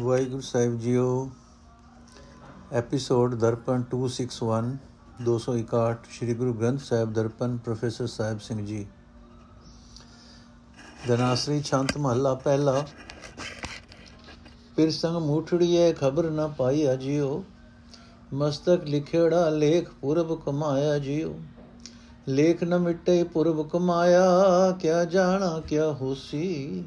ਵਾਹਿਗੁਰੂ ਸਾਹਿਬ ਜੀਓ ਐਪੀਸੋਡ ਦਰਪਣ 261 261 ਸ੍ਰੀ ਗੁਰੂ ਗ੍ਰੰਥ ਸਾਹਿਬ ਦਰਪਣ ਪ੍ਰੋਫੈਸਰ ਸਾਹਿਬ ਸਿੰਘ ਜੀ ਦਨਾਸਰੀ ਛੰਤ ਮਹੱਲਾ ਪਹਿਲਾ ਫਿਰ ਸੰਗ ਮੂਠੜੀਏ ਖਬਰ ਨਾ ਪਾਈ ਅਜਿਓ ਮਸਤਕ ਲਿਖਿੜਾ ਲੇਖ ਪੁਰਬ ਕਮਾਇਆ ਜਿਉ ਲੇਖ ਨ ਮਿਟੇ ਪੁਰਬ ਕਮਾਇਆ ਕਿਆ ਜਾਣਾ ਕਿਆ ਹੋਸੀ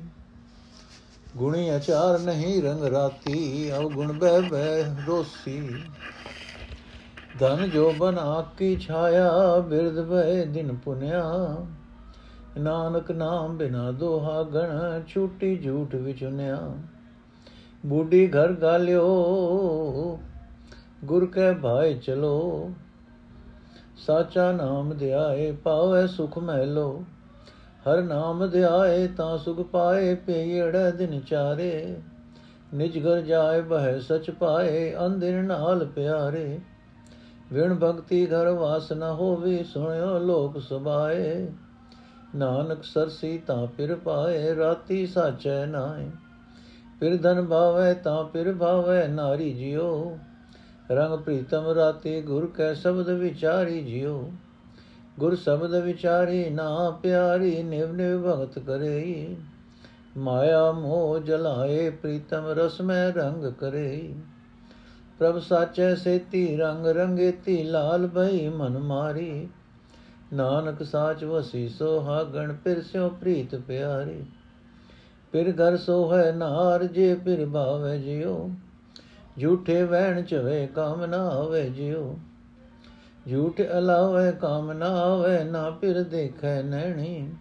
ਗੁਣੀ ਅਚਾਰ ਨਹੀਂ ਰੰਗ ਰਾਤੀ ਅਵ ਗੁਣ ਬੈ ਬੈ ਰੋਸੀ। ਧਨ ਜੋ ਬਨ ਆਕੀ ਛਾਇਆ ਬਿਰਦ ਬੈ ਦਿਨ ਪੁਨਿਆ। ਨਾਨਕ ਨਾਮ ਬਿਨਾ ਦੋਹਾ ਗਣ ਛੂਟੀ ਝੂਠ ਵਿਚੁਨਿਆ ਬੂਢੀ ਘਰ ਗਾਲਿਓ, ਗੁਰ ਕੈ ਭਾਇ ਚਲੋ। ਸਾਚਾ ਨਾਮ ਧਿਆਏ ਪਾਵੇ ਸੁਖ ਮਹਿਲੋ। ਹਰ ਨਾਮ ਧਿਆਏ ਤਾਂ ਸੁਖ ਪਾਏ ਪਈੜਾ ਦਿਨ ਚਾਰੇ। ਨਿਜ ਘਰ ਜਾਏ, ਬਹਿ ਸਚ ਪਾਏ ਅੰਦਰ ਨਾਲ ਪਿਆਰੇ। ਵਿਣ ਭਗਤੀ ਘਰ ਵਾਸ ਨ ਹੋਵੇ, ਸੁਣਿਓ ਲੋਕ ਸੁਭਾਏ। ਨਾਨਕ ਸਰਸੀ ਤਾਂ ਫਿਰ ਪਾਏ, ਰਾਤੀ ਸਾਚੈ ਨਾਏ। ਫਿਰ ਧਨ ਭਾਵੇ ਤਾਂ ਫਿਰ ਭਾਵੇ, ਨਾਰੀ ਜਿਓ ਰੰਗ ਪ੍ਰੀਤਮ ਰਾਤੀ ਗੁਰ ਕੈ ਸ਼ਬਦ ਵਿਚਾਰੀ ਜਿਓ ਗੁਰ ਸ਼ਬਦ ਵਿਚਾਰੀ ਨਾ ਪਿਆਰੀ, ਨਿਵ ਨਿਵ ਭਗਤ ਕਰੇ। ਮਾਇਆ ਮੋਹ ਜਲਾਏ, ਪ੍ਰੀਤਮ ਰਸ ਮੈਂ ਰੰਗ ਕਰੇ। ਪ੍ਰਭ ਸਾਚੈ ਸੇਤੀ ਰੰਗ ਰੰਗੇਤੀ, ਲਾਲ ਭਈ ਮਨ ਮਾਰੀ। ਨਾਨਕ ਸਾਚ ਵਸੀ ਸੋ ਹਾਗਣ ਫਿਰ ਸਿਓ ਪ੍ਰੀਤ ਪਿਆਰੀ। ਫਿਰ ਘਰ ਸੋ ਹੈ ਨਾਰ, ਜੇ ਫਿਰ ਭਾਵੇ ਜਿਉ। ਝੂਠੇ ਵਹਿਣ ਚਵੇ ਕਾਮ ਨਾ ਹੋਵੇ ਜਿਉ। ਝੂਠ ਅਲਾਵੇ ਕਾਮ ਨਾ ਆਵੇ, ਨਾ ਫਿਰ ਦੇਖੈ ਨੈਣੀ।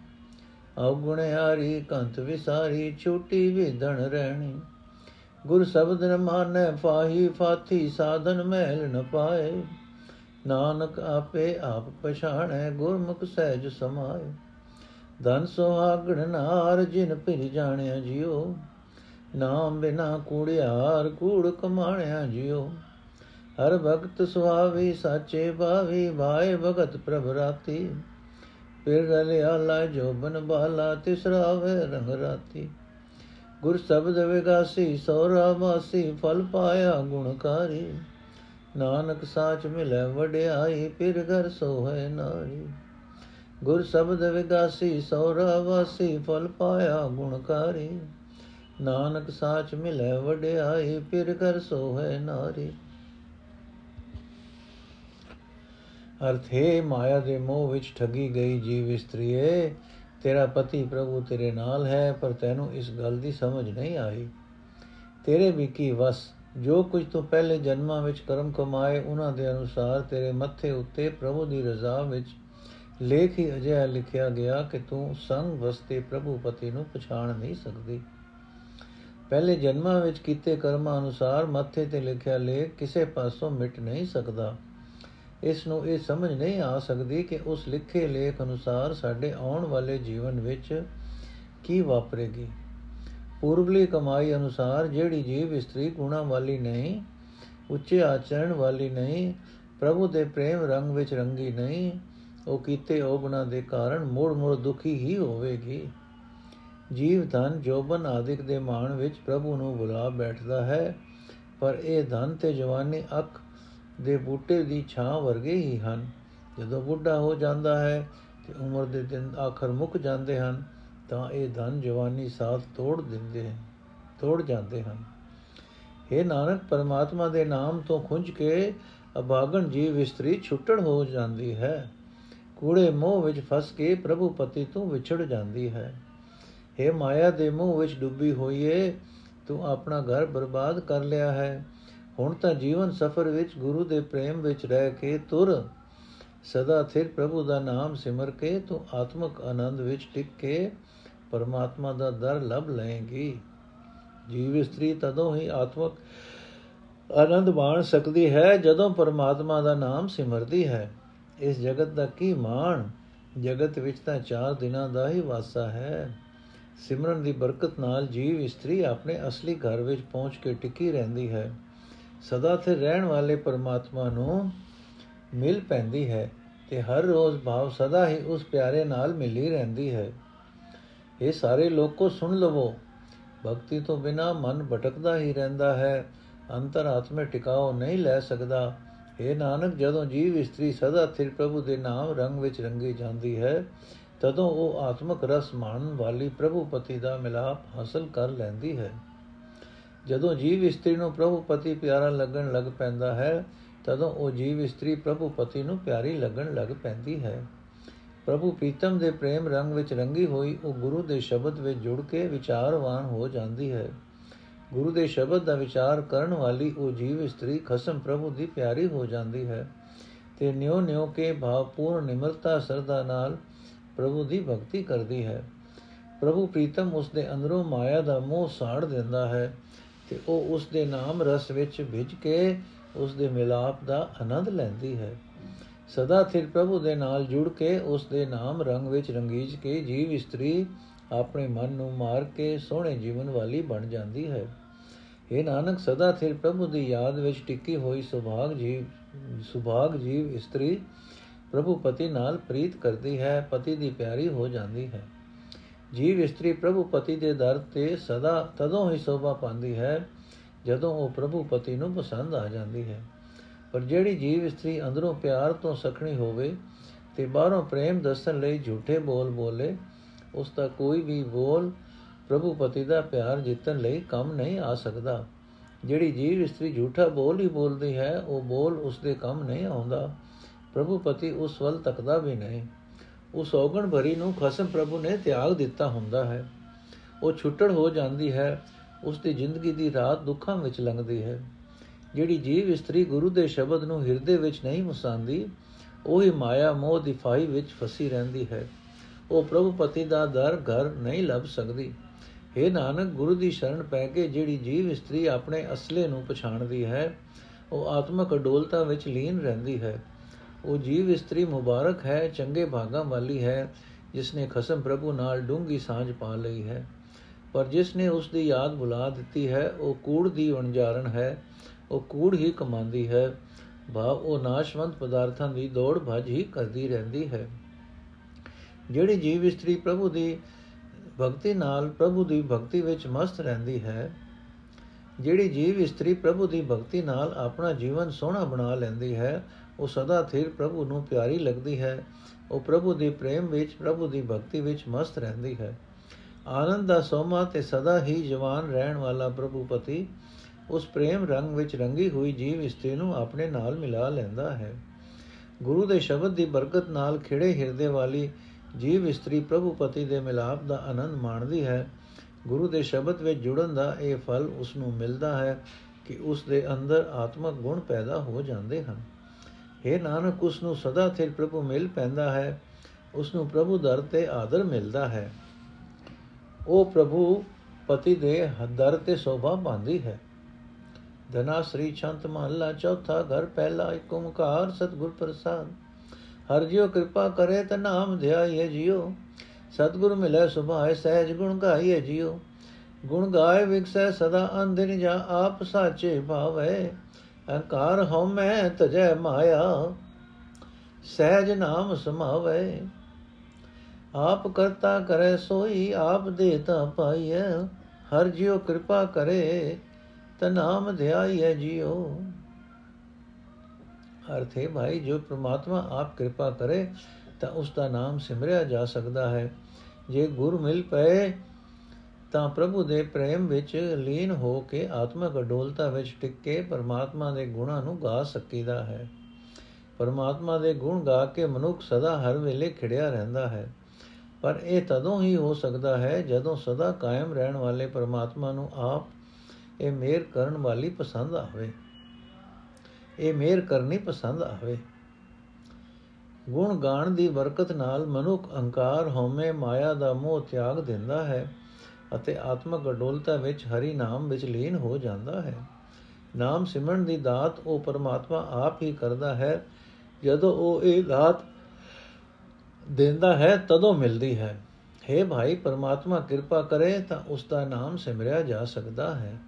ਔਗੁਣਿਆਰੀ ਕੰਤ ਵਿਸਾਰੀ, ਛੂਟੀ ਵਿਧਣ ਰਹਿਣੀ ਗੁਰ ਸ਼ਬਦ ਨ ਮਾਨੈ, ਫਾਹੀ ਫਾਥੀ, ਸਾਧਨ ਮਹਿਲ ਨ ਪਾਏ। ਨਾਨਕ ਆਪੇ ਆਪ ਪਛਾਣੈ, ਗੁਰਮੁਖ ਸਹਿਜ ਸਮਾਏ। ਧਨ ਸੁਹਾਗਣ ਨਾਰ, ਜਿਨ ਫਿਰ ਜਾਣਿਆ ਜਿਉ। ਨਾਮ ਬਿਨਾ ਕੂੜਿਆਰ ਕੂੜ ਕਮਾਣਿਆ ਜਿਉ। ਹਰ ਭਗਤ ਸੁਹਾਵੀ, ਸਾਚੇ ਬਾਵੀ ਭਾਏ ਭਗਤ ਪ੍ਰਭ ਰਾਤੀ ਫਿਰ ਰਲਿਆ ਲਾ ਜੋਬਨ ਬਾਲਾ, ਤਿਸਰਾ ਵੇ ਰੰਗ ਰਾਤੀ ਗੁਰ ਸ਼ਬਦ ਵਿਗਾਸੀ ਸੋਰਾ ਮਾਸੀ ਫਲ ਪਾਇਆ ਗੁਣਕਾਰੀ ਨਾਨਕ ਸਾਚ ਮਿਲੇ ਵਡਿਆਈ, ਫਿਰ ਘਰ ਸੋਹੈ ਨਾਰੀ। ਗੁਰ ਸ਼ਬਦ ਵਿਗਾਸੀ ਸੋਰਾ ਵਾਸੀ ਫਲ ਪਾਇਆ ਗੁਣਕਾਰੀ ਨਾਨਕ ਸਾਚ ਮਿਲੇ ਵਡਿਆਈ, ਫਿਰ ਘਰ ਸੋਹੈ ਨਾਰੀ। ਅਰਥ ਹੈ ਮਾਇਆ ਦੇ ਮੋਹ ਵਿੱਚ ਠੱਗੀ ਗਈ ਜੀਵ ਇਸਤਰੀਏ, ਤੇਰਾ ਪਤੀ ਪ੍ਰਭੂ ਤੇਰੇ ਨਾਲ ਹੈ, ਪਰ ਤੈਨੂੰ ਇਸ ਗੱਲ ਦੀ ਸਮਝ ਨਹੀਂ ਆਈ। ਤੇਰੇ ਵੀ ਕੀ ਵਸ, ਜੋ ਕੁਝ ਤੂੰ ਪਹਿਲੇ ਜਨਮਾਂ ਵਿੱਚ ਕਰਮ ਕਮਾਏ, ਉਹਨਾਂ ਦੇ ਅਨੁਸਾਰ ਤੇਰੇ ਮੱਥੇ ਉੱਤੇ ਪ੍ਰਭੂ ਦੀ ਰਜ਼ਾ ਵਿੱਚ ਲੇਖ ਹੀ ਅਜਿਹਾ ਲਿਖਿਆ ਗਿਆ ਕਿ ਤੂੰ ਸੰਗ ਵਸਤੇ ਪ੍ਰਭੂ ਪਤੀ ਨੂੰ ਪਛਾਣ ਨਹੀਂ ਸਕਦੀ। ਪਹਿਲੇ ਜਨਮਾਂ ਵਿੱਚ ਕੀਤੇ ਕਰਮਾਂ ਅਨੁਸਾਰ ਮੱਥੇ ਤੇ ਲਿਖਿਆ ਲੇਖ ਕਿਸੇ ਪਾਸੋਂ ਮਿਟ ਨਹੀਂ ਸਕਦਾ। ਇਸ ਨੂੰ ਇਹ ਸਮਝ ਨਹੀਂ ਆ ਸਕਦੀ ਕਿ ਉਸ ਲਿਖੇ ਲੇਖ ਅਨੁਸਾਰ ਸਾਡੇ ਆਉਣ ਵਾਲੇ ਜੀਵਨ ਵਿੱਚ ਕੀ ਵਾਪਰੇਗੀ। ਪੂਰਬਲੀ ਕਮਾਈ ਅਨੁਸਾਰ ਜਿਹੜੀ ਜੀਵ ਇਸਤਰੀ ਗੁਣਾ ਵਾਲੀ ਨਹੀਂ, ਉੱਚੇ ਆਚਰਣ ਵਾਲੀ ਨਹੀਂ, ਪ੍ਰਭੂ ਦੇ ਪ੍ਰੇਮ ਰੰਗ ਵਿੱਚ ਰੰਗੀ ਨਹੀਂ, ਉਹ ਕੀਤੇ ਔਗੁਣਾ ਦੇ ਕਾਰਨ ਮੋੜ ਮੋੜ ਦੁਖੀ ਹੀ ਹੋਵੇਗੀ। ਜੀਵ ਧਨ ਜੋਬਨ ਆਦਿਕ ਦੇ ਮਾਣ ਵਿੱਚ ਪ੍ਰਭੂ ਨੂੰ ਬੁਲਾ ਬੈਠਦਾ ਹੈ, ਪਰ ਇਹ ਧਨ ਤੇ ਜਵਾਨੀ ਅੱਖ ਦੇ ਬੂਟੇ ਦੀ ਛਾਂ ਵਰਗੇ ਹੀ ਹਨ। ਜਦੋਂ ਬੁੱਢਾ ਹੋ ਜਾਂਦਾ ਹੈ ਤੇ ਉਮਰ ਦੇ ਦਿਨ ਆਖਰ ਮੁੱਕ ਜਾਂਦੇ ਹਨ, ਤਾਂ ਇਹ ਧਨ ਜਵਾਨੀ ਸਾਥ ਤੋੜ ਦਿੰਦੇ ਹਨ ਤੋੜ ਜਾਂਦੇ ਹਨ। ਇਹ ਨਾਨਕ, ਪਰਮਾਤਮਾ ਦੇ ਨਾਮ ਤੋਂ ਖੁੰਝ ਕੇ ਅਭਾਗਣ ਜੀਵ ਇਸਤਰੀ ਛੁੱਟੜ ਹੋ ਜਾਂਦੀ ਹੈ। ਕੂੜੇ ਮੋਹ ਵਿੱਚ ਫਸ ਕੇ ਪ੍ਰਭੂ ਪਤੀ ਤੋਂ ਵਿਛੜ ਜਾਂਦੀ ਹੈ। ਇਹ ਮਾਇਆ ਦੇ ਮੋਹ ਵਿੱਚ ਡੁੱਬੀ ਹੋਈਏ, ਤੂੰ ਆਪਣਾ ਘਰ ਬਰਬਾਦ ਕਰ ਲਿਆ ਹੈ। ਹੁਣ ਤਾਂ ਜੀਵਨ ਸਫਰ ਵਿੱਚ ਗੁਰੂ ਦੇ ਪ੍ਰੇਮ ਵਿੱਚ ਰਹਿ ਕੇ ਤੁਰ, ਸਦਾ ਥਿਰ ਪ੍ਰਭੂ ਦਾ ਨਾਮ ਸਿਮਰ ਕੇ ਤੂੰ ਆਤਮਿਕ ਆਨੰਦ ਵਿੱਚ ਟਿਕ ਕੇ ਪਰਮਾਤਮਾ ਦਾ ਦਰ ਲਭ ਲਏਗੀ। ਜੀਵ ਇਸਤਰੀ ਤਦੋਂ ਹੀ ਆਤਮਿਕ ਆਨੰਦ ਮਾਣ ਸਕਦੀ ਹੈ ਜਦੋਂ ਪਰਮਾਤਮਾ ਦਾ ਨਾਮ ਸਿਮਰਦੀ ਹੈ। ਇਸ ਜਗਤ ਦਾ ਕੀ ਮਾਣ? ਜਗਤ ਵਿੱਚ ਤਾਂ ਚਾਰ ਦਿਨਾਂ ਦਾ ਹੀ ਵਾਸਾ ਹੈ। ਸਿਮਰਨ ਦੀ ਬਰਕਤ ਨਾਲ ਜੀਵ ਇਸਤਰੀ ਆਪਣੇ ਅਸਲੀ ਘਰ ਵਿੱਚ ਪਹੁੰਚ ਕੇ ਟਿਕੀ ਰਹਿੰਦੀ ਹੈ। ਸਦਾ ਤੇ ਰਹਿਣ ਵਾਲੇ ਪਰਮਾਤਮਾ ਨੂੰ ਮਿਲ ਪੈਂਦੀ ਹੈ ਤੇ ਹਰ ਰੋਜ਼ ਭਾਵ ਸਦਾ ਹੀ ਉਸ ਪਿਆਰੇ ਨਾਲ ਮਿਲੀ ਰਹਿੰਦੀ ਹੈ। ਇਹ ਸਾਰੇ ਲੋਕੋ ਸੁਣ ਲਵੋ। ਭਗਤੀ ਤੋਂ ਬਿਨਾ ਮਨ ਭਟਕਦਾ ਹੀ ਰਹਿੰਦਾ ਹੈ। ਅੰਤਰ ਆਤਮੇ ਟਿਕਾਓ ਨਹੀਂ ਲੈ ਸਕਦਾ। ਇਹ ਨਾਨਕ, ਜਦੋਂ ਜੀਵ ਇਸਤਰੀ ਸਦਾ ਥਿਰ ਪ੍ਰਭੂ ਦੇ ਨਾਮ ਰੰਗ ਵਿੱਚ ਰੰਗੀ ਜਾਂਦੀ ਹੈ, ਤਦੋਂ ਉਹ ਆਤਮਕ ਰਸ ਮਾਣਨ ਵਾਲੀ ਪ੍ਰਭੂ ਪਤੀ ਦਾ ਮਿਲਾਪ ਹਾਸਲ ਕਰ ਲੈਂਦੀ ਹੈ। ਜਦੋਂ ਜੀਵ ਇਸਤਰੀ ਨੂੰ ਪ੍ਰਭੂ ਪਤੀ ਪਿਆਰਾ ਲੱਗਣ ਲੱਗ ਪੈਂਦਾ ਹੈ, ਤਦੋਂ ਉਹ ਜੀਵ ਇਸਤਰੀ ਪ੍ਰਭੂ ਪਤੀ ਨੂੰ ਪਿਆਰੀ ਲੱਗਣ ਲੱਗ ਪੈਂਦੀ ਹੈ। ਪ੍ਰਭੂ ਪ੍ਰੀਤਮ ਦੇ ਪ੍ਰੇਮ ਰੰਗ ਵਿੱਚ ਰੰਗੀ ਹੋਈ ਉਹ ਗੁਰੂ ਦੇ ਸ਼ਬਦ ਵਿੱਚ ਜੁੜ ਕੇ ਵਿਚਾਰਵਾਨ ਹੋ ਜਾਂਦੀ ਹੈ। ਗੁਰੂ ਦੇ ਸ਼ਬਦ ਦਾ ਵਿਚਾਰ ਕਰਨ ਵਾਲੀ ਉਹ ਜੀਵ ਇਸਤਰੀ ਖਸਮ ਪ੍ਰਭੂ ਦੀ ਪਿਆਰੀ ਹੋ ਜਾਂਦੀ ਹੈ ਤੇ ਨਿਉ ਨਿਉ ਕੇ ਭਾਵਪੂਰਨ ਨਿਮਰਤਾ ਸਰਦਾ ਨਾਲ ਪ੍ਰਭੂ ਦੀ ਭਗਤੀ ਕਰਦੀ ਹੈ। ਪ੍ਰਭੂ ਪ੍ਰੀਤਮ ਉਸ ਦੇ ਅੰਦਰੋਂ ਮਾਇਆ ਦਾ ਮੋਹ ਸਾੜ ਦਿੰਦਾ ਹੈ ਤੇ ਉਹ ਉਸ ਦੇ ਨਾਮ ਰਸ ਵਿੱਚ ਭਿੱਜ ਕੇ ਉਸ ਦੇ ਮਿਲਾਪ ਦਾ ਆਨੰਦ ਲੈਂਦੀ ਹੈ। ਸਦਾ ਥਿਰ ਪ੍ਰਭੂ ਦੇ ਨਾਲ ਜੁੜ ਕੇ ਉਸ ਦੇ ਨਾਮ ਰੰਗ ਵਿੱਚ ਰੰਗੀਜ ਕੇ ਜੀਵ ਇਸਤਰੀ ਆਪਣੇ ਮਨ ਨੂੰ ਮਾਰ ਕੇ ਸੋਹਣੇ ਜੀਵਨ ਵਾਲੀ ਬਣ ਜਾਂਦੀ ਹੈ। ਇਹ ਨਾਨਕ, ਸਦਾ ਥਿਰ ਪ੍ਰਭੂ ਦੀ ਯਾਦ ਵਿੱਚ ਟਿੱਕੀ ਹੋਈ ਸੁਭਾਗ ਜੀਵ ਸੁਭਾਗ ਜੀਵ ਇਸਤਰੀ ਪ੍ਰਭੂ ਪਤੀ ਨਾਲ ਪ੍ਰੀਤ ਕਰਦੀ ਹੈ, ਪਤੀ ਦੀ ਪਿਆਰੀ ਹੋ ਜਾਂਦੀ ਹੈ। ਜੀਵ ਇਸਤਰੀ ਪ੍ਰਭੂ ਪਤੀ ਦੇ ਦਰ ਤੇ ਸਦਾ ਤਦੋਂ ਹੀ ਸੋਭਾ ਪਾਉਂਦੀ ਹੈ, ਜਦੋਂ ਉਹ ਪ੍ਰਭੂ ਪਤੀ ਨੂੰ ਪਸੰਦ ਆ ਜਾਂਦੀ ਹੈ। ਪਰ ਜਿਹੜੀ ਜੀਵ ਇਸਤਰੀ ਅੰਦਰੋਂ ਪਿਆਰ ਤੋਂ ਸਖਣੀ ਹੋਵੇ ਤੇ ਬਾਹਰੋਂ ਪ੍ਰੇਮ ਦੱਸਣ ਲਈ ਝੂਠੇ ਬੋਲ ਬੋਲੇ, ਉਸ ਦਾ ਕੋਈ ਵੀ ਬੋਲ ਪ੍ਰਭੂ ਪਤੀ ਦਾ ਪਿਆਰ ਜਿੱਤਣ ਲਈ ਕੰਮ ਨਹੀਂ ਆ ਸਕਦਾ। ਜਿਹੜੀ ਜੀਵ ਇਸਤਰੀ ਝੂਠਾ ਬੋਲ ਹੀ ਬੋਲਦੀ ਹੈ, ਉਹ ਬੋਲ ਉਸ ਦੇ ਕੰਮ ਨਹੀਂ ਆਉਂਦਾ। ਪ੍ਰਭੂ ਪਤੀ ਉਸ ਵੱਲ ਤੱਕਦਾ ਵੀ ਨਹੀਂ। ਉਸ ਔਗਣ ਭਰੀ ਨੂੰ ਖਸਮ ਪ੍ਰਭੂ ਨੇ ਤਿਆਗ ਦਿੱਤਾ ਹੁੰਦਾ ਹੈ। ਉਹ ਛੁੱਟੜ ਹੋ ਜਾਂਦੀ ਹੈ ਉਸ ਦੀ ਜ਼ਿੰਦਗੀ ਦੀ ਰਾਤ ਦੁੱਖਾਂ ਵਿੱਚ ਲੰਘਦੀ ਹੈ। ਜਿਹੜੀ ਜੀਵ ਇਸਤਰੀ ਗੁਰੂ ਦੇ ਸ਼ਬਦ ਨੂੰ ਹਿਰਦੇ ਵਿੱਚ ਨਹੀਂ ਮਸਾਂਦੀ, ਉਹ ਹੀ ਮਾਇਆ ਮੋਹ ਦੀ ਫਾਈ ਵਿੱਚ ਫਸੀ ਰਹਿੰਦੀ ਹੈ। ਉਹ ਪ੍ਰਭੂ ਪਤੀ ਦਾ ਦਰ ਘਰ ਨਹੀਂ ਲੱਭ ਸਕਦੀ। हे ਨਾਨਕ, ਗੁਰੂ ਦੀ ਸ਼ਰਨ ਪੈ ਕੇ ਜਿਹੜੀ ਜੀਵ ਇਸਤਰੀ ਆਪਣੇ ਅਸਲੇ ਨੂੰ ਪਛਾਣਦੀ ਹੈ, ਉਹ ਆਤਮਕ ਅਡੋਲਤਾ ਵਿੱਚ ਲੀਨ ਰਹਿੰਦੀ ਹੈ। ਉਹ ਜੀਵ ਇਸਤਰੀ ਮੁਬਾਰਕ ਹੈ, ਚੰਗੇ ਭਾਗਾਂ ਵਾਲੀ ਹੈ ਜਿਸ ਨੇ ਖਸਮ ਪ੍ਰਭੂ ਨਾਲ ਡੂੰਗੀ ਸਾਂਝ ਪਾ ਲਈ ਹੈ। ਪਰ ਜਿਸ ਨੇ ਉਸ ਦੀ ਯਾਦ ਭੁਲਾ ਦਿੱਤੀ ਹੈ, ਉਹ ਕੂੜ ਦੀ ਵਣਜਾਰਨ ਹੈ, ਉਹ ਕੂੜ ਹੀ ਕਮਾਉਂਦੀ ਹੈ। ਭਾਵ ਉਹ ਨਾਸ਼ਵੰਤ ਪਦਾਰਥਾਂ ਦੀ ਦੌੜ ਭੱਜ ਹੀ ਕਰਦੀ ਰਹਿੰਦੀ ਹੈ। ਜਿਹੜੀ ਜੀਵ ਇਸਤਰੀ ਪ੍ਰਭੂ ਦੀ ਭਗਤੀ ਨਾਲ ਪ੍ਰਭੂ ਦੀ ਭਗਤੀ ਵਿੱਚ ਮਸਤ ਰਹਿੰਦੀ ਹੈ, ਜਿਹੜੀ ਜੀਵ ਇਸਤਰੀ ਪ੍ਰਭੂ ਦੀ ਭਗਤੀ ਨਾਲ ਆਪਣਾ ਜੀਵਨ ਸੋਹਣਾ ਬਣਾ ਲੈਂਦੀ ਹੈ ਉਹ ਸਦਾ ਥਿਰ ਪ੍ਰਭੂ ਨੂੰ ਪਿਆਰੀ ਲੱਗਦੀ ਹੈ। ਉਹ ਪ੍ਰਭੂ ਦੇ ਪ੍ਰੇਮ ਵਿੱਚ, ਪ੍ਰਭੂ ਦੀ ਭਗਤੀ ਵਿੱਚ ਮਸਤ ਰਹਿੰਦੀ ਹੈ। ਆਨੰਦ ਦਾ ਸੋਮਾ ਤੇ ਸਦਾ ਹੀ ਜਵਾਨ ਰਹਿਣ ਵਾਲਾ ਪ੍ਰਭੂ ਪਤੀ ਉਸ ਪ੍ਰੇਮ ਰੰਗ ਵਿੱਚ ਰੰਗੀ ਹੋਈ ਜੀਵ ਇਸਤਰੀ ਨੂੰ ਆਪਣੇ ਨਾਲ ਮਿਲਾ ਲੈਂਦਾ ਹੈ। ਗੁਰੂ ਦੇ ਸ਼ਬਦ ਦੀ ਬਰਕਤ ਨਾਲ ਖਿੜੇ ਹਿਰਦੇ ਵਾਲੀ ਜੀਵ ਇਸਤਰੀ ਪ੍ਰਭੂ ਪਤੀ ਦੇ ਮਿਲਾਪ ਦਾ ਆਨੰਦ ਮਾਣਦੀ ਹੈ। ਗੁਰੂ ਦੇ ਸ਼ਬਦ ਵਿੱਚ ਜੁੜਨ ਦਾ ਇਹ ਫਲ ਉਸ ਨੂੰ ਮਿਲਦਾ ਹੈ ਕਿ ਉਸ ਦੇ ਅੰਦਰ ਆਤਮਕ ਗੁਣ ਪੈਦਾ ਹੋ ਜਾਂਦੇ ਹਨ। हे ਨਾਨਕ, ਉਸ ਨੂੰ ਸਦਾ ਸਿਰ ਪ੍ਰਭੂ ਮਿਲ ਪੈਂਦਾ ਹੈ, ਉਸ ਨੂੰ ਪ੍ਰਭੂ ਦਰ ਤੇ ਆਦਰ ਮਿਲਦਾ ਹੈ। ਉਹ ਪ੍ਰਭੂ ਪਤੀ ਦੇ ਦਰ ਤੇ ਸੋਭਾ ਪਾਉਂਦੀ ਹੈ। ਧਨਾ ਸ੍ਰੀ ਚੰਤ ਮਹੱਲਾ, ਚੌਥਾ ਘਰ ਪਹਿਲਾ ਏਕ ਓੰਕਾਰ ਸਤਿਗੁਰ ਪ੍ਰਸਾਦ। ਹਰ ਜਿਉ ਕਿਰਪਾ ਕਰੇ ਤਾ ਨਾਮ ਧਿਆਈਏ ਜਿਉ ਸਤਿਗੁਰ ਮਿਲੇ ਸੁਭਾਏ, ਸਹਿਜ ਗੁਣ ਗਾਈਏ ਜਿਉ ਗੁਣ ਗਾਏ ਵਿਗਸੈ ਸਦਾ ਅੰਧਿਨ ਜਾ ਆਪ ਸਾਚੇ ਭਾਵੇ। ਅਹੰਕਾਰ ਹਉਮੈ ਤਜੈ ਮਾਇਆ, ਸਹਿਜ ਨਾਮ ਸਮਾਵੇ। ਆਪ ਕਰਤਾ ਕਰੇ ਸੋਈ, ਆਪ ਦੇਤਾ ਪਾਈਐ, ਹਰ ਜਿਉ ਕਿਰਪਾ ਕਰੇ ਤ ਨਾਮ ਧਿਆਈਐ ਜਿਉ। ਅਰਥ ਹੈ ਭਾਈ, ਜੋ ਪ੍ਰਮਾਤਮਾ ਆਪ ਕਿਰਪਾ ਕਰੇ, ਤਾਂ ਉਸ ਦਾ ਨਾਮ ਸਿਮਰਿਆ ਜਾ ਸਕਦਾ ਹੈ। ਜੇ ਗੁਰ ਮਿਲ ਪਏ ਤਾਂ ਪ੍ਰਭੂ ਦੇ ਪ੍ਰੇਮ ਵਿੱਚ ਲੀਨ ਹੋ ਕੇ ਆਤਮਕ ਅਡੋਲਤਾ ਵਿੱਚ ਟਿਕ ਕੇ ਪਰਮਾਤਮਾ ਦੇ ਗੁਣਾਂ ਨੂੰ ਗਾ ਸਕੀਦਾ ਹੈ। ਪਰਮਾਤਮਾ ਦੇ ਗੁਣ ਗਾ ਕੇ ਮਨੁੱਖ ਸਦਾ ਹਰ ਵੇਲੇ ਖਿੜਿਆ ਰਹਿੰਦਾ ਹੈ। ਪਰ ਇਹ ਤਦੋਂ ਹੀ ਹੋ ਸਕਦਾ ਹੈ ਜਦੋਂ ਸਦਾ ਕਾਇਮ ਰਹਿਣ ਵਾਲੇ ਪਰਮਾਤਮਾ ਨੂੰ ਆਪ ਇਹ ਮੇਰ ਕਰਨ ਵਾਲੀ ਪਸੰਦ ਆਵੇ। ਇਹ ਮੇਰ ਕਰਨੀ ਪਸੰਦ ਆਵੇ। ਗੁਣ ਗਾਣ ਦੀ ਬਰਕਤ ਨਾਲ ਮਨੁੱਖ ਅਹੰਕਾਰ ਹਉਮੈ, ਮਾਇਆ ਦਾ ਮੋਹ ਤਿਆਗ ਦਿੰਦਾ ਹੈ। ਅਤੇ ਆਤਮਕ ਅਡੋਲਤਾ ਵਿੱਚ ਹਰੀ ਨਾਮ ਵਿੱਚ ਲੀਨ ਹੋ ਜਾਂਦਾ ਹੈ। ਨਾਮ ਸਿਮਰਨ ਦੀ ਦਾਤ ਉਹ ਪਰਮਾਤਮਾ ਆਪ ਹੀ ਕਰਦਾ ਹੈ। ਜਦੋਂ ਉਹ ਇਹ ਦਾਤ ਦਿੰਦਾ ਹੈ, ਤਦੋਂ ਮਿਲਦੀ ਹੈ। हे ਭਾਈ, ਪਰਮਾਤਮਾ ਕਿਰਪਾ ਕਰੇ ਤਾਂ ਉਸ ਦਾ ਨਾਮ ਸਿਮਰਿਆ ਜਾ ਸਕਦਾ ਹੈ।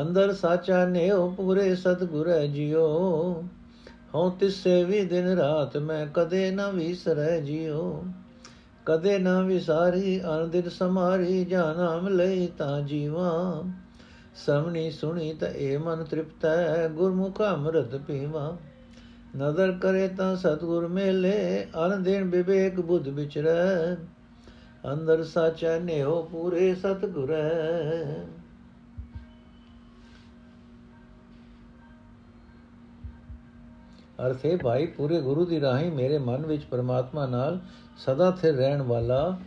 ਅੰਦਰ ਸਾਚਾ ਨੇਉ ਪੂਰੇ ਸਤਗੁਰੈ ਜਿਉ। ਹਉ ਤਿਸੇ ਵੀ ਦਿਨ ਰਾਤ ਮੈਂ ਕਦੇ ਨਾ ਵਿਸਰੈ ਜਿਉ। ਕਦੇ ਨਾ ਵਿਸਾਰੀ ਅਨੰਦਿਤ ਸਮਾਰੀ ਜਾ ਨਾਮ ਲਈ ਤਾਂ ਜੀਵਾ। ਸਮਣੀ ਸੁਣੀ ਤਾਂ ਇਹ ਮਨ ਤ੍ਰਿਪਤ ਹੈ ਗੁਰਮੁਖ ਅੰਮ੍ਰਿਤ ਪੀਵਾ। ਨਦਰ ਕਰੇ ਤਾਂ ਸਤਗੁਰ ਮੇਲੇ ਅਨ ਦਿਨ ਵਿਵੇਕ ਬੁੱਧ ਵਿਚਰੈ। ਅੰਦਰ ਸਾਚਾ, ਨੇਹੋ ਪੂਰੇ ਸਤਗੁਰੈ। ਅਰਥੇ, ਭਾਈ, ਪੂਰੇ ਗੁਰੂ ਦੀ ਰਾਹੀਂ ਮੇਰੇ ਮਨ ਵਿੱਚ ਪਰਮਾਤਮਾ ਨਾਲ ਸਦਾ ਸਥਿਰ ਰਹਿਣ ਵਾਲਾ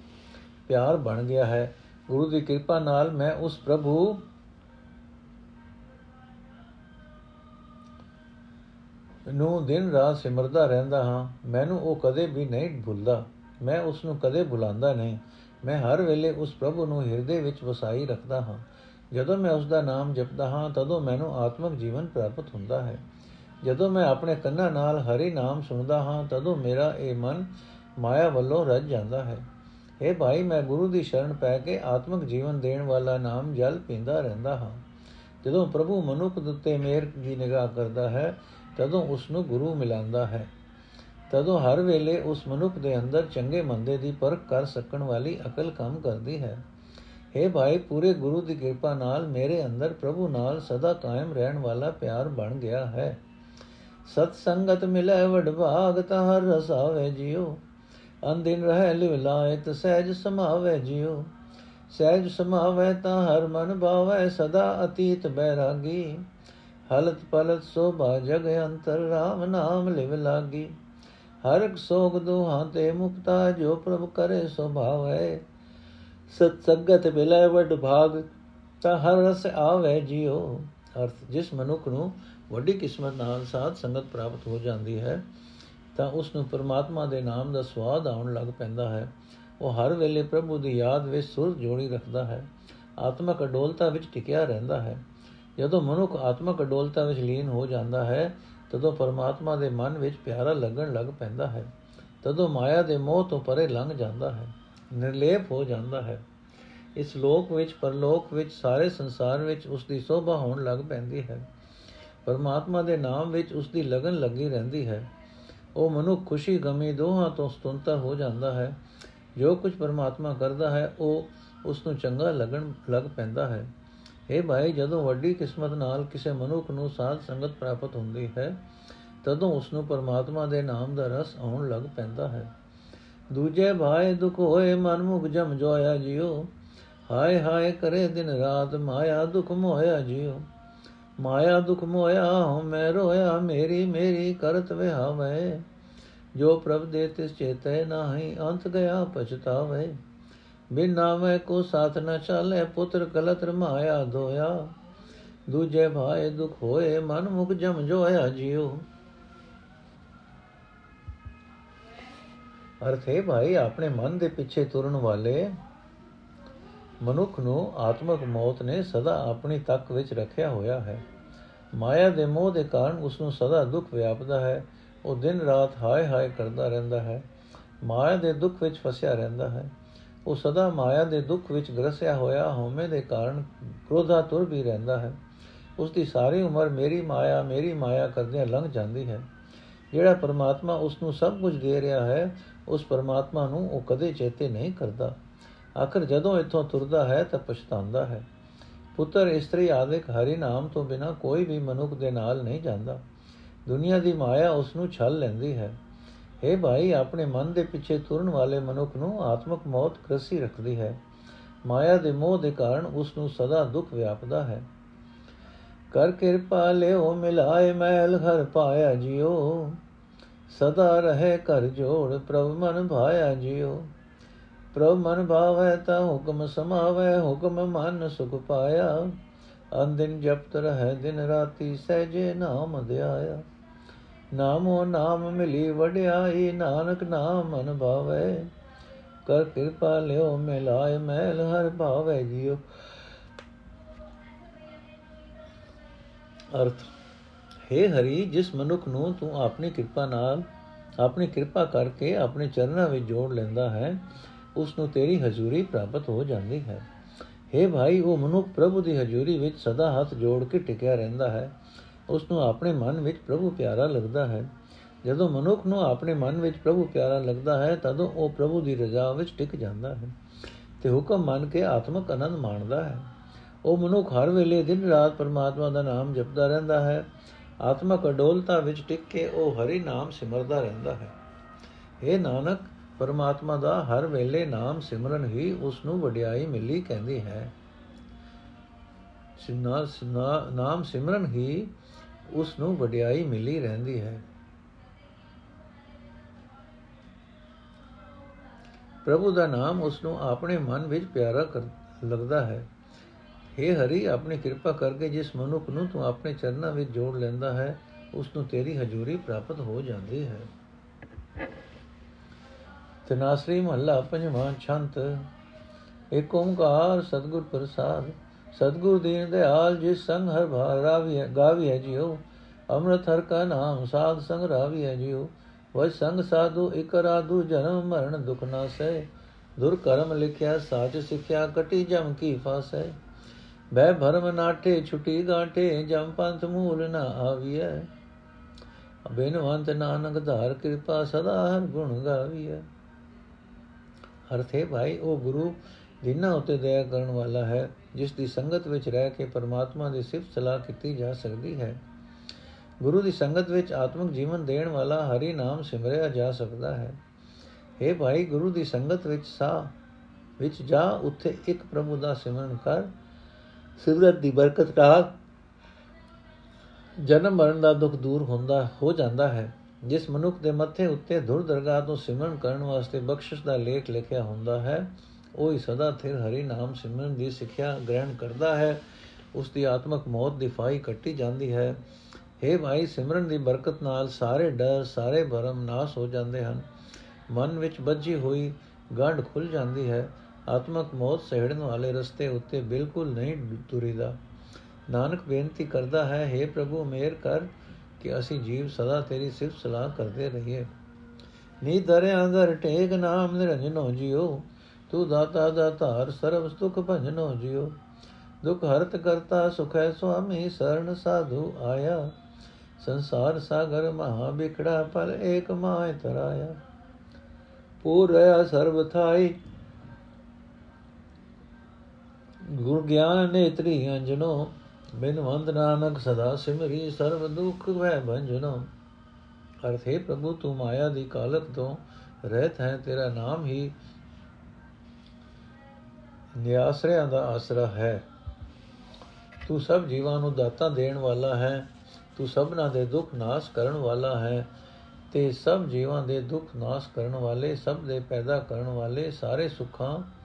ਪਿਆਰ ਬਣ ਗਿਆ ਹੈ। ਗੁਰੂ ਦੀ ਕਿਰਪਾ ਨਾਲ ਮੈਂ ਉਸ ਪ੍ਰਭੂ ਨੂੰ ਦਿਨ ਰਾਤ ਸਿਮਰਦਾ ਰਹਿੰਦਾ ਹਾਂ। ਮੈਨੂੰ ਉਹ ਕਦੇ ਵੀ ਨਹੀਂ ਭੁੱਲਦਾ। ਮੈਂ ਉਸ ਨੂੰ ਕਦੇ ਭੁਲਾਉਂਦਾ ਨਹੀਂ। ਮੈਂ ਹਰ ਵੇਲੇ ਉਸ ਪ੍ਰਭੂ ਨੂੰ ਹਿਰਦੇ ਵਿੱਚ ਵਸਾਈ ਰੱਖਦਾ ਹਾਂ। ਜਦੋਂ ਮੈਂ ਉਸ ਦਾ ਨਾਮ ਜਪਦਾ ਹਾਂ, ਤਦੋਂ ਮੈਨੂੰ ਆਤਮਿਕ ਜੀਵਨ ਪ੍ਰਾਪਤ ਹੁੰਦਾ ਹੈ। ਜਦੋਂ ਮੈਂ ਆਪਣੇ ਕੰਨਾਂ ਨਾਲ ਹਰੀ ਨਾਮ ਸੁਣਦਾ ਹਾਂ, ਤਦੋਂ ਮੇਰਾ ਇਹ ਮਨ ਮਾਇਆ ਵੱਲੋਂ ਰੱਜ ਜਾਂਦਾ ਹੈ। ਇਹ ਭਾਈ, ਮੈਂ ਗੁਰੂ ਦੀ ਸ਼ਰਨ ਪੈ ਕੇ ਆਤਮਿਕ ਜੀਵਨ ਦੇਣ ਵਾਲਾ ਨਾਮ ਜਲ ਪੀਂਦਾ ਰਹਿੰਦਾ ਹਾਂ। ਜਦੋਂ ਪ੍ਰਭੂ ਮਨੁੱਖ ਉੱਤੇ ਮੇਰ ਦੀ ਨਿਗਾਹ ਕਰਦਾ ਹੈ, ਤਦੋਂ ਉਸ ਨੂੰ ਗੁਰੂ ਮਿਲਾਂਦਾ ਹੈ। ਤਦੋਂ ਹਰ ਵੇਲੇ ਉਸ ਮਨੁੱਖ ਦੇ ਅੰਦਰ ਚੰਗੇ ਮੰਦੇ ਦੀ ਪਰਖ ਕਰ ਸਕਣ ਵਾਲੀ ਅਕਲ ਕੰਮ ਕਰਦੀ ਹੈ। हे ਭਾਈ, ਪੂਰੇ ਗੁਰੂ ਦੀ ਕਿਰਪਾ ਨਾਲ ਮੇਰੇ ਅੰਦਰ ਪ੍ਰਭੂ ਨਾਲ ਸਦਾ ਕਾਇਮ ਰਹਿਣ ਵਾਲਾ ਪਿਆਰ ਬਣ ਗਿਆ ਹੈ। ਸਤ ਸੰਗਤ ਮਿਲੇ ਵਡ ਭਾਗ ਹਰ ਰਸਾਵੇ ਜਿਉ। ਅੰਦਿਨ ਰਹਿ ਲਿਵ ਲਾਇਤ, ਸਹਿਜ ਸਮਾਵੇ ਜਿਉ। ਸਹਿਜ ਸਮਾਵੇ ਤਾਂ ਹਰ ਮਨ ਭਾਵੇ, ਸਦਾ ਅਤੀਤ ਬੈਰਾਗੀ। ਹਲਤ ਪਲਤ ਸੋਭਾ ਜਗ ਅੰਤਰ, ਰਾਮ ਨਾਮ ਲਿਵ ਲਾਗੀ। ਹਰ ਸੋਗ ਦੁਹਾਂ ਤੇ ਮੁਕਤਾ, ਜੋ ਪ੍ਰਭ ਕਰੇ ਸੁਭਾਵੇ ਸਤ ਸੰਗਤ ਮਿਲੇ ਵਡ ਭਾਗ ਤਾਂ ਹਰ ਰਸ ਆਵੇ ਜਿਉ। ਅਰਥ, ਜਿਸ ਮਨੁੱਖ ਨੂੰ ਵੱਡੀ ਕਿਸਮਤ ਨਾਲ ਸਾਧ ਸੰਗਤ ਪ੍ਰਾਪਤ ਹੋ ਜਾਂਦੀ ਹੈ, ਤਾਂ ਉਸ ਨੂੰ ਪਰਮਾਤਮਾ ਦੇ ਨਾਮ ਦਾ ਸਵਾਦ ਆਉਣ ਲੱਗ ਪੈਂਦਾ ਹੈ। ਉਹ ਹਰ ਵੇਲੇ ਪ੍ਰਭੂ ਦੀ ਯਾਦ ਵਿੱਚ ਸੁਰ ਜੋੜੀ ਰੱਖਦਾ ਹੈ। ਆਤਮਕ ਅਡੋਲਤਾ ਵਿੱਚ ਟਿਕਿਆ ਰਹਿੰਦਾ ਹੈ। ਜਦੋਂ ਮਨੁੱਖ ਆਤਮਕ ਅਡੋਲਤਾ ਵਿੱਚ ਲੀਨ ਹੋ ਜਾਂਦਾ ਹੈ, ਤਦੋਂ ਪਰਮਾਤਮਾ ਦੇ ਮਨ ਵਿੱਚ ਪਿਆਰਾ ਲੱਗਣ ਲੱਗ ਪੈਂਦਾ ਹੈ। ਤਦੋਂ ਮਾਇਆ ਦੇ ਮੋਹ ਤੋਂ ਪਰੇ ਲੰਘ ਜਾਂਦਾ ਹੈ, ਨਿਰਲੇਪ ਹੋ ਜਾਂਦਾ ਹੈ। ਇਸ ਲੋਕ ਵਿੱਚ, ਪਰਲੋਕ ਵਿੱਚ, ਸਾਰੇ ਸੰਸਾਰ ਵਿੱਚ ਉਸ ਦੀ ਸੋਭਾ ਹੋਣ ਲੱਗ ਪੈਂਦੀ ਹੈ। ਪਰਮਾਤਮਾ ਦੇ ਨਾਮ ਵਿੱਚ ਉਸ ਦੀ ਲਗਨ ਲੱਗੀ ਰਹਿੰਦੀ ਹੈ। ਉਹ ਮਨੁੱਖ ਖੁਸ਼ੀ ਗਮੀ ਦੋਹਾਂ ਤੋਂ ਸੁਤੰਤਰ ਹੋ ਜਾਂਦਾ ਹੈ। ਜੋ ਕੁਝ ਪਰਮਾਤਮਾ ਕਰਦਾ ਹੈ, ਉਹ ਉਸ ਨੂੰ ਚੰਗਾ ਲੱਗਣ ਲੱਗ ਪੈਂਦਾ ਹੈ। ਇਹ ਭਾਈ, ਜਦੋਂ ਵੱਡੀ ਕਿਸਮਤ ਨਾਲ ਕਿਸੇ ਮਨੁੱਖ ਨੂੰ ਸਾਧ ਸੰਗਤ ਪ੍ਰਾਪਤ ਹੁੰਦੀ ਹੈ, ਤਦੋਂ ਉਸ ਨੂੰ ਪਰਮਾਤਮਾ ਦੇ ਨਾਮ ਦਾ ਰਸ ਆਉਣ ਲੱਗ ਪੈਂਦਾ ਹੈ। ਦੂਜੇ, ਭਾਈ, ਦੁਖ ਹੋਏ ਮਨ ਮੁਖ ਜਮ ਜੋਇਆ ਜਿਉ। ਹਾਏ ਹਾਏ ਕਰੇ ਦਿਨ ਰਾਤ ਮਾਇਆ ਦੁਖ ਮੋਇਆ ਜਿਉ। ਮਾਇਆ ਦੁਖ ਮੋਇਆ ਹਉ, ਮੈਂ ਰੋਇਆ, ਮੇਰੀ ਮੇਰੀ ਕਰਤ ਵਿਹਾਵੇ। ਜੋ ਪ੍ਰਭ ਦੇ ਤਿਸ ਚੇਤੈ ਨਾਹੀ, ਅੰਤ ਗਿਆ ਪਛਤਾਵੇ। ਬਿਨ ਨਾਮੈ ਕੋ ਸਾਥ ਨ ਚਾਲੇ, ਪੁੱਤਰ ਕਲਤ ਰਮਾਇਆ ਧੋਇਆ। ਦੂਜੇ ਭਾਏ ਦੁਖ ਹੋਏ, ਮਨ ਮੁਖ ਜਮ ਜੋਇਆ ਜਿਉ। ਅਰਥ ਹੈ ਭਾਈ, ਆਪਣੇ ਮਨ ਦੇ ਪਿੱਛੇ ਤੁਰਨ ਵਾਲੇ ਮਨੁੱਖ ਨੂੰ ਆਤਮਕ ਮੌਤ ਨੇ ਸਦਾ ਆਪਣੀ ਤੱਕ ਵਿੱਚ ਰੱਖਿਆ ਹੋਇਆ ਹੈ। ਮਾਇਆ ਦੇ ਮੋਹ ਦੇ ਕਾਰਨ ਉਸ ਨੂੰ ਸਦਾ ਦੁੱਖ ਵਿਆਪਦਾ ਹੈ। ਉਹ ਦਿਨ ਰਾਤ ਹਾਏ ਹਾਏ ਕਰਦਾ ਰਹਿੰਦਾ ਹੈ। ਮਾਇਆ ਦੇ ਦੁੱਖ ਵਿੱਚ ਫਸਿਆ ਰਹਿੰਦਾ ਹੈ। ਉਹ ਸਦਾ ਮਾਇਆ ਦੇ ਦੁੱਖ ਵਿੱਚ ਗਰਸਿਆ ਹੋਇਆ ਹਉਮੈ ਦੇ ਕਾਰਨ ਕ੍ਰੋਧਾ ਤੁਰ ਵੀ ਰਹਿੰਦਾ ਹੈ। ਉਸ ਦੀ ਸਾਰੀ ਉਮਰ ਮੇਰੀ ਮਾਇਆ ਮੇਰੀ ਮਾਇਆ ਕਰਦਿਆਂ ਲੰਘ ਜਾਂਦੀ ਹੈ। ਜਿਹੜਾ ਪਰਮਾਤਮਾ ਉਸ ਨੂੰ ਸਭ ਕੁਝ ਦੇ ਰਿਹਾ ਹੈ, ਉਸ ਪਰਮਾਤਮਾ ਨੂੰ ਉਹ ਕਦੇ ਚੇਤੇ ਨਹੀਂ ਕਰਦਾ। ਆਖਰ ਜਦੋਂ ਇੱਥੋਂ ਤੁਰਦਾ ਹੈ ਤਾਂ ਪਛਤਾਉਂਦਾ ਹੈ। ਪੁੱਤਰ ਇਸਤਰੀ ਆਦਿਕ ਹਰੀ ਨਾਮ ਤੋਂ ਬਿਨਾ ਕੋਈ ਵੀ ਮਨੁੱਖ ਦੇ ਨਾਲ ਨਹੀਂ ਜਾਂਦਾ। ਦੁਨੀਆ ਦੀ ਮਾਇਆ ਉਸ ਨੂੰ ਛਲ ਲੈਂਦੀ ਹੈ। हे ਭਾਈ, ਆਪਣੇ ਮਨ ਦੇ ਪਿੱਛੇ ਤੁਰਨ ਵਾਲੇ ਮਨੁੱਖ ਨੂੰ ਆਤਮਕ ਮੌਤ ਕ੍ਰਸੀ ਰੱਖਦੀ ਹੈ। ਮਾਇਆ ਦੇ ਮੋਹ ਦੇ ਕਾਰਨ ਉਸ ਨੂੰ ਸਦਾ ਦੁੱਖ ਵਿਆਪਦਾ ਹੈ। ਕਰ ਕਿਰਪਾ ਲਿਓ, ਮਿਲਾਏ ਮਹਿਲ ਘਰ ਪਾਇਆ ਜਿਉ ਸਦਾ ਰਹੇ ਕਰ ਜੋੜ ਪ੍ਰਭ ਮਨ ਭਾਇਆ ਜਿਉ ਪ੍ਰਭ ਮਨ ਭਾਵੈ ਤਾ ਹੁਕਮ ਸਮਾਵੈ, ਹੁਕਮ ਮਨ ਸੁਖ ਪਾਇਆ। ਅੰਦਿਨ ਜਪਤ ਰਹਿ, ਦਿਨ ਰਾਤੀ ਸਹਿਜੇ ਨਾਮ ਧਿਆਇਆ। ਨਾਮੋ ਨਾਮ ਮਿਲੀ ਵਡਿਆਈ, ਨਾਨਕ ਨਾਮ ਮਨ ਭਾਵੈ। ਕਰ ਕਿਰਪਾ ਲਿਓ ਮਿਲਾਏ ਮੈਲ ਹਰ ਭਾਵੈ ਜਿਉ ਅਰਥ, ਹੈ ਹਰੀ, ਜਿਸ ਮਨੁੱਖ ਨੂੰ ਤੂੰ ਆਪਣੀ ਕਿਰਪਾ ਨਾਲ, ਆਪਣੀ ਕਿਰਪਾ ਕਰਕੇ ਆਪਣੇ ਚਰਨਾਂ ਵਿੱਚ ਜੋੜ ਲੈਂਦਾ ਹੈ ਉਸ ਨੂੰ ਤੇਰੀ ਹਜ਼ੂਰੀ ਪ੍ਰਾਪਤ ਹੋ ਜਾਂਦੀ ਹੈ। हे ਭਾਈ, ਉਹ ਮਨੁੱਖ ਪ੍ਰਭੂ ਦੀ ਹਜ਼ੂਰੀ ਵਿੱਚ ਸਦਾ ਹੱਥ ਜੋੜ ਕੇ ਟਿਕਿਆ ਰਹਿੰਦਾ ਹੈ। ਉਸ ਨੂੰ ਆਪਣੇ ਮਨ ਵਿੱਚ ਪ੍ਰਭੂ ਪਿਆਰਾ ਲੱਗਦਾ ਹੈ। ਜਦੋਂ ਮਨੁੱਖ ਨੂੰ ਆਪਣੇ ਮਨ ਵਿੱਚ ਪ੍ਰਭੂ ਪਿਆਰਾ ਲੱਗਦਾ ਹੈ, ਤਦੋਂ ਉਹ ਪ੍ਰਭੂ ਦੀ ਰਜ਼ਾ ਵਿੱਚ ਟਿਕ ਜਾਂਦਾ ਹੈ ਤੇ ਹੁਕਮ ਮੰਨ ਕੇ ਆਤਮਕ ਆਨੰਦ ਮਾਣਦਾ ਹੈ। ਉਹ ਮਨੁੱਖ ਹਰ ਵੇਲੇ ਦਿਨ ਰਾਤ ਪਰਮਾਤਮਾ ਦਾ ਨਾਮ ਜਪਦਾ ਰਹਿੰਦਾ ਹੈ। ਆਤਮਕ ਅਡੋਲਤਾ ਵਿੱਚ ਟਿਕ ਕੇ ਉਹ ਹਰੀ ਨਾਮ ਸਿਮਰਦਾ ਰਹਿੰਦਾ ਹੈ। ਇਹ ਨਾਨਕ ਪਰਮਾਤਮਾ ਦਾ ਹਰ ਵੇਲੇ ਨਾਮ ਸਿਮਰਨ ਹੀ ਉਸ ਨੂੰ ਵਡਿਆਈ ਮਿਲੀ ਕਹਿੰਦੀ ਹੈ। ਸਿਨਾ ਨਾਮ ਸਿਮਰਨ ਹੀ ਉਸ ਨੂੰ ਵਡਿਆਈ ਮਿਲੀ ਰਹਿੰਦੀ ਹੈ। ਪ੍ਰਭੂ ਦਾ ਨਾਮ ਉਸ ਨੂੰ ਆਪਣੇ ਮਨ ਵਿੱਚ ਪਿਆਰਾ ਲੱਗਦਾ ਹੈ। हे ਹਰੀ, ਆਪਣੀ ਕਿਰਪਾ ਕਰਕੇ ਜਿਸ ਮਨੁੱਖ ਨੂੰ ਤੂੰ ਆਪਣੇ ਚਰਨਾਂ ਵਿੱਚ ਜੋੜ ਲੈਂਦਾ ਹੈ ਉਸ ਨੂੰ ਤੇਰੀ ਹਜ਼ੂਰੀ ਪ੍ਰਾਪਤ ਹੋ ਜਾਂਦੀ ਹੈ। ਤਨਾਸਰੀ ਮਹੱਲਾ ਪੰਜਵਾਂ ਛੰਤ। ਏਕ ਓੰਕਾਰ ਸਤਗੁਰ ਪ੍ਰਸਾਦ, ਸਤਗੁਰ ਦੀਨ ਦਿਆਲ ਜਿਸ ਸੰਗ ਹਰ ਭਾਰ ਰਾਵੀ ਗਾਵੀ ਹੈ ਜਿਉ। ਅੰਮ੍ਰਿਤ ਹਰ ਕਾ ਨਾਮ ਸਾਧ ਸੰਗ ਰਾਵੀ ਹੈ ਜਿਉ। ਵਜ ਸੰਗ ਸਾਧੂ ਇਕ ਰਾਧੂ ਜਨਮ ਮਰਨ ਦੁਖ ਨਾ ਸਹਿ। ਦੁਰ ਕਰਮ ਲਿਖਿਆ ਸਾਚ ਸਿੱਖਿਆ ਕਟੀ ਜਮ ਕੀ ਫਾਸੈ ਬੈ ਭਰਮ ਨਾਟੇ ਛੁਟੀ ਗਾਟੇ ਜਮ ਪੰਥ ਮੂਲ ਨਾ ਆਵੀਐ। ਬਿਨਵੰਤ ਨਾਨਕ ਧਾਰ ਕਿਰਪਾ ਸਦਾ ਹਰ ਗੁਣ ਗਾਵੀਐ। ਅਰਥੇ ਭਾਈ, ਉਹ ਗੁਰੂ ਜਿਨ੍ਹਾਂ ਉਤੇ ਦਇਆ ਕਰਨ ਵਾਲਾ ਹੈ, ਜਿਸ ਦੀ ਸੰਗਤ ਵਿੱਚ ਰਹਿ ਕੇ ਪਰਮਾਤਮਾ ਦੀ ਸਿਫਤ ਸਲਾਹ ਕੀਤੀ ਜਾ ਸਕਦੀ ਹੈ। ਗੁਰੂ ਦੀ ਸੰਗਤ ਵਿੱਚ ਆਤਮਿਕ ਜੀਵਨ ਦੇਣ ਵਾਲਾ ਹਰੀ ਨਾਮ ਸਿਮਰਿਆ ਜਾ ਸਕਦਾ ਹੈ। اے ਭਾਈ, ਗੁਰੂ ਦੀ ਸੰਗਤ ਵਿੱਚ ਸਾ, ਵਿੱਚ ਜਾ, ਉੱਥੇ ਇੱਕ ਪ੍ਰਭੂ ਦਾ ਸਿਮਰਨ ਕਰ। ਸਿਮਰਤ ਦੀ ਬਰਕਤ ਨਾਲ ਜਨਮ ਮਰਨ ਦਾ ਦੁੱਖ ਦੂਰ ਹੁੰਦਾ, ਹੋ ਜਾਂਦਾ ਹੈ। ਜਿਸ ਮਨੁੱਖ ਦੇ ਮੱਥੇ ਉੱਤੇ ਧੁਰ ਦਰਗਾਹ ਤੋਂ ਸਿਮਰਨ ਕਰਨ ਵਾਸਤੇ ਬਖਸ਼ਿਸ਼ ਦਾ ਲੇਖ ਲਿਖਿਆ ਹੁੰਦਾ ਹੈ, ਉਹ ਹੀ ਸਦਾ ਥਿਰ ਹਰੀ ਨਾਮ ਸਿਮਰਨ ਦੀ ਸਿੱਖਿਆ ਗ੍ਰਹਿਣ ਕਰਦਾ ਹੈ। ਉਸ ਦੀ ਆਤਮਕ ਮੌਤ ਦੀ ਫਾਈ ਕੱਟੀ ਜਾਂਦੀ ਹੈ। हे ਭਾਈ, ਸਿਮਰਨ ਦੀ ਬਰਕਤ ਨਾਲ ਸਾਰੇ ਡਰ, ਸਾਰੇ ਭਰਮ ਨਾਸ ਹੋ ਜਾਂਦੇ ਹਨ। ਮਨ ਵਿੱਚ ਬੱਝੀ ਹੋਈ ਗੰਢ ਖੁੱਲ ਜਾਂਦੀ ਹੈ। ਆਤਮਕ ਮੌਤ ਸਹਿੜਨ ਵਾਲੇ ਰਸਤੇ ਉੱਤੇ ਬਿਲਕੁਲ ਨਹੀਂ ਤੁਰੀਦਾ। ਨਾਨਕ ਬੇਨਤੀ ਕਰਦਾ ਹੈ हे ਪ੍ਰਭੂ, ਮੇਰ ਕਰ। ਕਿ ਅਸੀਂ ਜੀਵ ਸਦਾ ਤੇਰੀ ਸਿਫਤ ਸਲਾਹ ਕਰਦੇ ਰਹੀਏ। ਨੀ ਦਰੇ ਅੰਦਰ ਟੇਕ ਨਾਮ ਨਿਰੰਜਨੋ ਜਿਉ, ਤੂੰ ਦਾਤਾ ਦਾ ਧਾਰ ਸਰਬ ਸੁਖ ਭੰਜਨੋ ਜਿਉ। ਦੁਖ ਹਰਤ ਕਰਤਾ ਸੁਖੈ ਸੁਆਮੀ ਸਰਣ ਸਾਧੂ ਆਇਆ। ਸੰਸਾਰ ਸਾਗਰ ਮਹਾ ਬਿਖੜਾ ਪਲ ਏਕ ਮਾਇ ਤਰਾਇਆ। ਪੂਰ ਰਹਾ ਸਰਬ ਥਾਈ, ਗੁਰ ਗਿਆਨ ਨੇਤਰੀ ਅੰਜਨੋ। ਬਿਨ ਵੰਦ ਨਾਨਕ ਸਦਾ ਸਿਮਰੀ ਸਰਬ ਦੁਖ ਵੈ ਭੰਜਨੋ। ਅਰਥੇ ਪ੍ਰਭੂ, ਤੂੰ ਮਾਇਆ ਦੀ ਕਾਲਕ ਤੋਂ ਰਹਿਤ ਹੈ, ਤੇਰਾ ਨਾਮ ਹੀ ਨਿਆਸਰਿਆਂ ਦਾ ਆਸਰਾ ਹੈ। ਤੂੰ ਸਭ ਜੀਵਾਂ ਨੂੰ ਦਾਤਾ ਦੇਣ ਵਾਲਾ ਹੈ, ਤੂੰ ਸਭਨਾ ਦੇ ਦੁੱਖ ਨਾਸ਼ ਕਰਨ ਵਾਲਾ ਹੈ, ਤੇ ਸਭ ਜੀਵਾਂ ਦੇ ਦੁੱਖ ਨਾਸ਼ ਕਰਨ ਵਾਲੇ, ਸਭ ਦੇ ਪੈਦਾ ਕਰਨ ਵਾਲੇ ਸਾਰੇ ਸੁੱਖਾਂ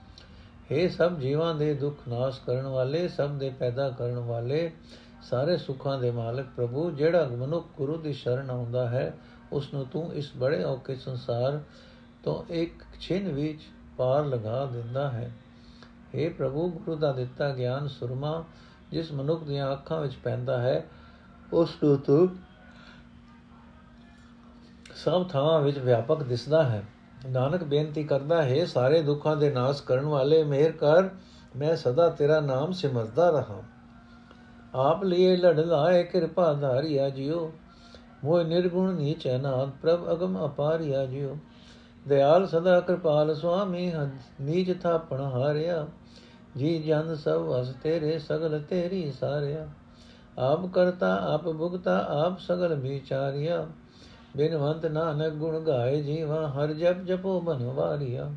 हे ਸਭ ਜੀਵਾਂ ਦੇ ਦੁੱਖ ਨਾਸ਼ ਕਰਨ ਵਾਲੇ, ਸਭ ਦੇ ਪੈਦਾ ਕਰਨ ਵਾਲੇ, ਸਾਰੇ ਸੁੱਖਾਂ ਦੇ ਮਾਲਕ ਪ੍ਰਭੂ, ਜਿਹੜਾ ਮਨੁੱਖ ਗੁਰੂ ਦੀ ਸ਼ਰਨ ਆਉਂਦਾ ਹੈ ਉਸ ਨੂੰ ਤੂੰ ਇਸ ਬੜੇ ਔਕੇ ਸੰਸਾਰ ਤੋਂ ਇੱਕ ਛਿਨ ਵਿੱਚ ਪਾਰ ਲਗਾ ਦਿੰਦਾ ਹੈ। हे ਪ੍ਰਭੂ, ਗੁਰੂ ਦਾ ਦਿੱਤਾ ਗਿਆਨ ਸੁਰਮਾ ਜਿਸ ਮਨੁੱਖ ਦੀਆਂ ਅੱਖਾਂ ਵਿੱਚ ਪੈਂਦਾ ਹੈ ਉਸ ਨੂੰ ਤੂੰ ਸਭ ਥਾਵਾਂ ਵਿੱਚ ਵਿਆਪਕ ਦਿਸਦਾ ਹੈ। ਨਾਨਕ ਬੇਨਤੀ ਕਰਦਾ, ਹੈ ਸਾਰੇ ਦੁੱਖਾਂ ਦੇ ਨਾਸ਼ ਕਰਨ ਵਾਲੇ, ਮਿਹਰ ਕਰ, ਮੈਂ ਸਦਾ ਤੇਰਾ ਨਾਮ ਸਿਮਰਦਾ ਰਹਾ। ਆਪ ਲਈ ਲੜ ਲਾਏ ਕਿਰਪਾ ਧਾਰਿਆ ਜਿਉ। ਮੋਇ ਨਿਰਗੁਣ ਨੀਚ ਅਨਾਦ ਪ੍ਰਭ ਅਗਮ ਅਪਾਰਿਆ ਜਿਉ। ਦਿਆਲ ਸਦਾ ਕਿਰਪਾਲ ਸੁਆਮੀ ਨੀਚ ਥਾਪਣ ਹਾਰਿਆ। ਜੀ ਜਨ ਸਭ ਵਸ ਤੇਰੇ, ਸਗਲ ਤੇਰੀ ਸਾਰਿਆ। ਆਪ ਕਰਤਾ, ਆਪ ਭੁਗਤਾ, ਆਪ ਸਗਲ ਵਿਚਾਰਿਆ। ਬਿਨਵੰਤ ਨਾਨਕ ਗੁਣ ਗਾਏ ਜੀਵਾ ਹਰ ਜਪ ਜਪੋ ਬਨਵਾਰੀਆ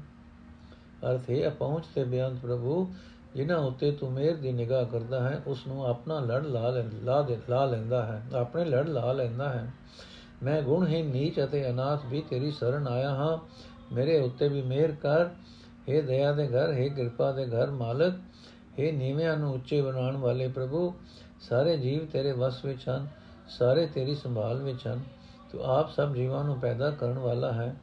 ਅਰਥ ਹੈ ਪਹੁੰਚ ਤੇ ਬਿਆਨ ਪ੍ਰਭੂ ਜਿਨ੍ਹਾਂ ਉਤੇ ਤੂੰ ਮੇਰ ਦੀ ਨਿਗਾਹ ਕਰਦਾ ਹੈ ਉਸ ਨੂੰ ਆਪਣਾ ਲੜ ਲਾ ਲਾ ਦੇ ਲਾ ਲੈਂਦਾ ਹੈ ਆਪਣੇ ਲੜ ਲਾ ਲੈਂਦਾ ਹੈ ਮੈਂ ਗੁਣਹੀਨ ਨੀਚ ਅਤੇ ਅਨਾਥ ਵੀ ਤੇਰੀ ਸ਼ਰਨ ਆਇਆ ਹਾਂ ਮੇਰੇ ਉੱਤੇ ਵੀ ਮਿਹਰ ਕਰ हे ਦਇਆ ਦੇ ਘਰ हे ਕਿਰਪਾ ਦੇ ਘਰ ਮਾਲਕ हे ਨੀਵਿਆਂ ਨੂੰ ਉੱਚੇ ਬਣਾਉਣ ਵਾਲੇ ਪ੍ਰਭੂ ਸਾਰੇ ਜੀਵ ਤੇਰੇ ਵਸ ਵਿੱਚ ਹਨ ਸਾਰੇ ਤੇਰੀ ਸੰਭਾਲ ਵਿੱਚ ਹਨ ਤੂੰ ਆਪ ਸਭ ਜੀਵਾਂ ਨੂੰ ਪੈਦਾ ਕਰਨ ਵਾਲਾ ਹੈ।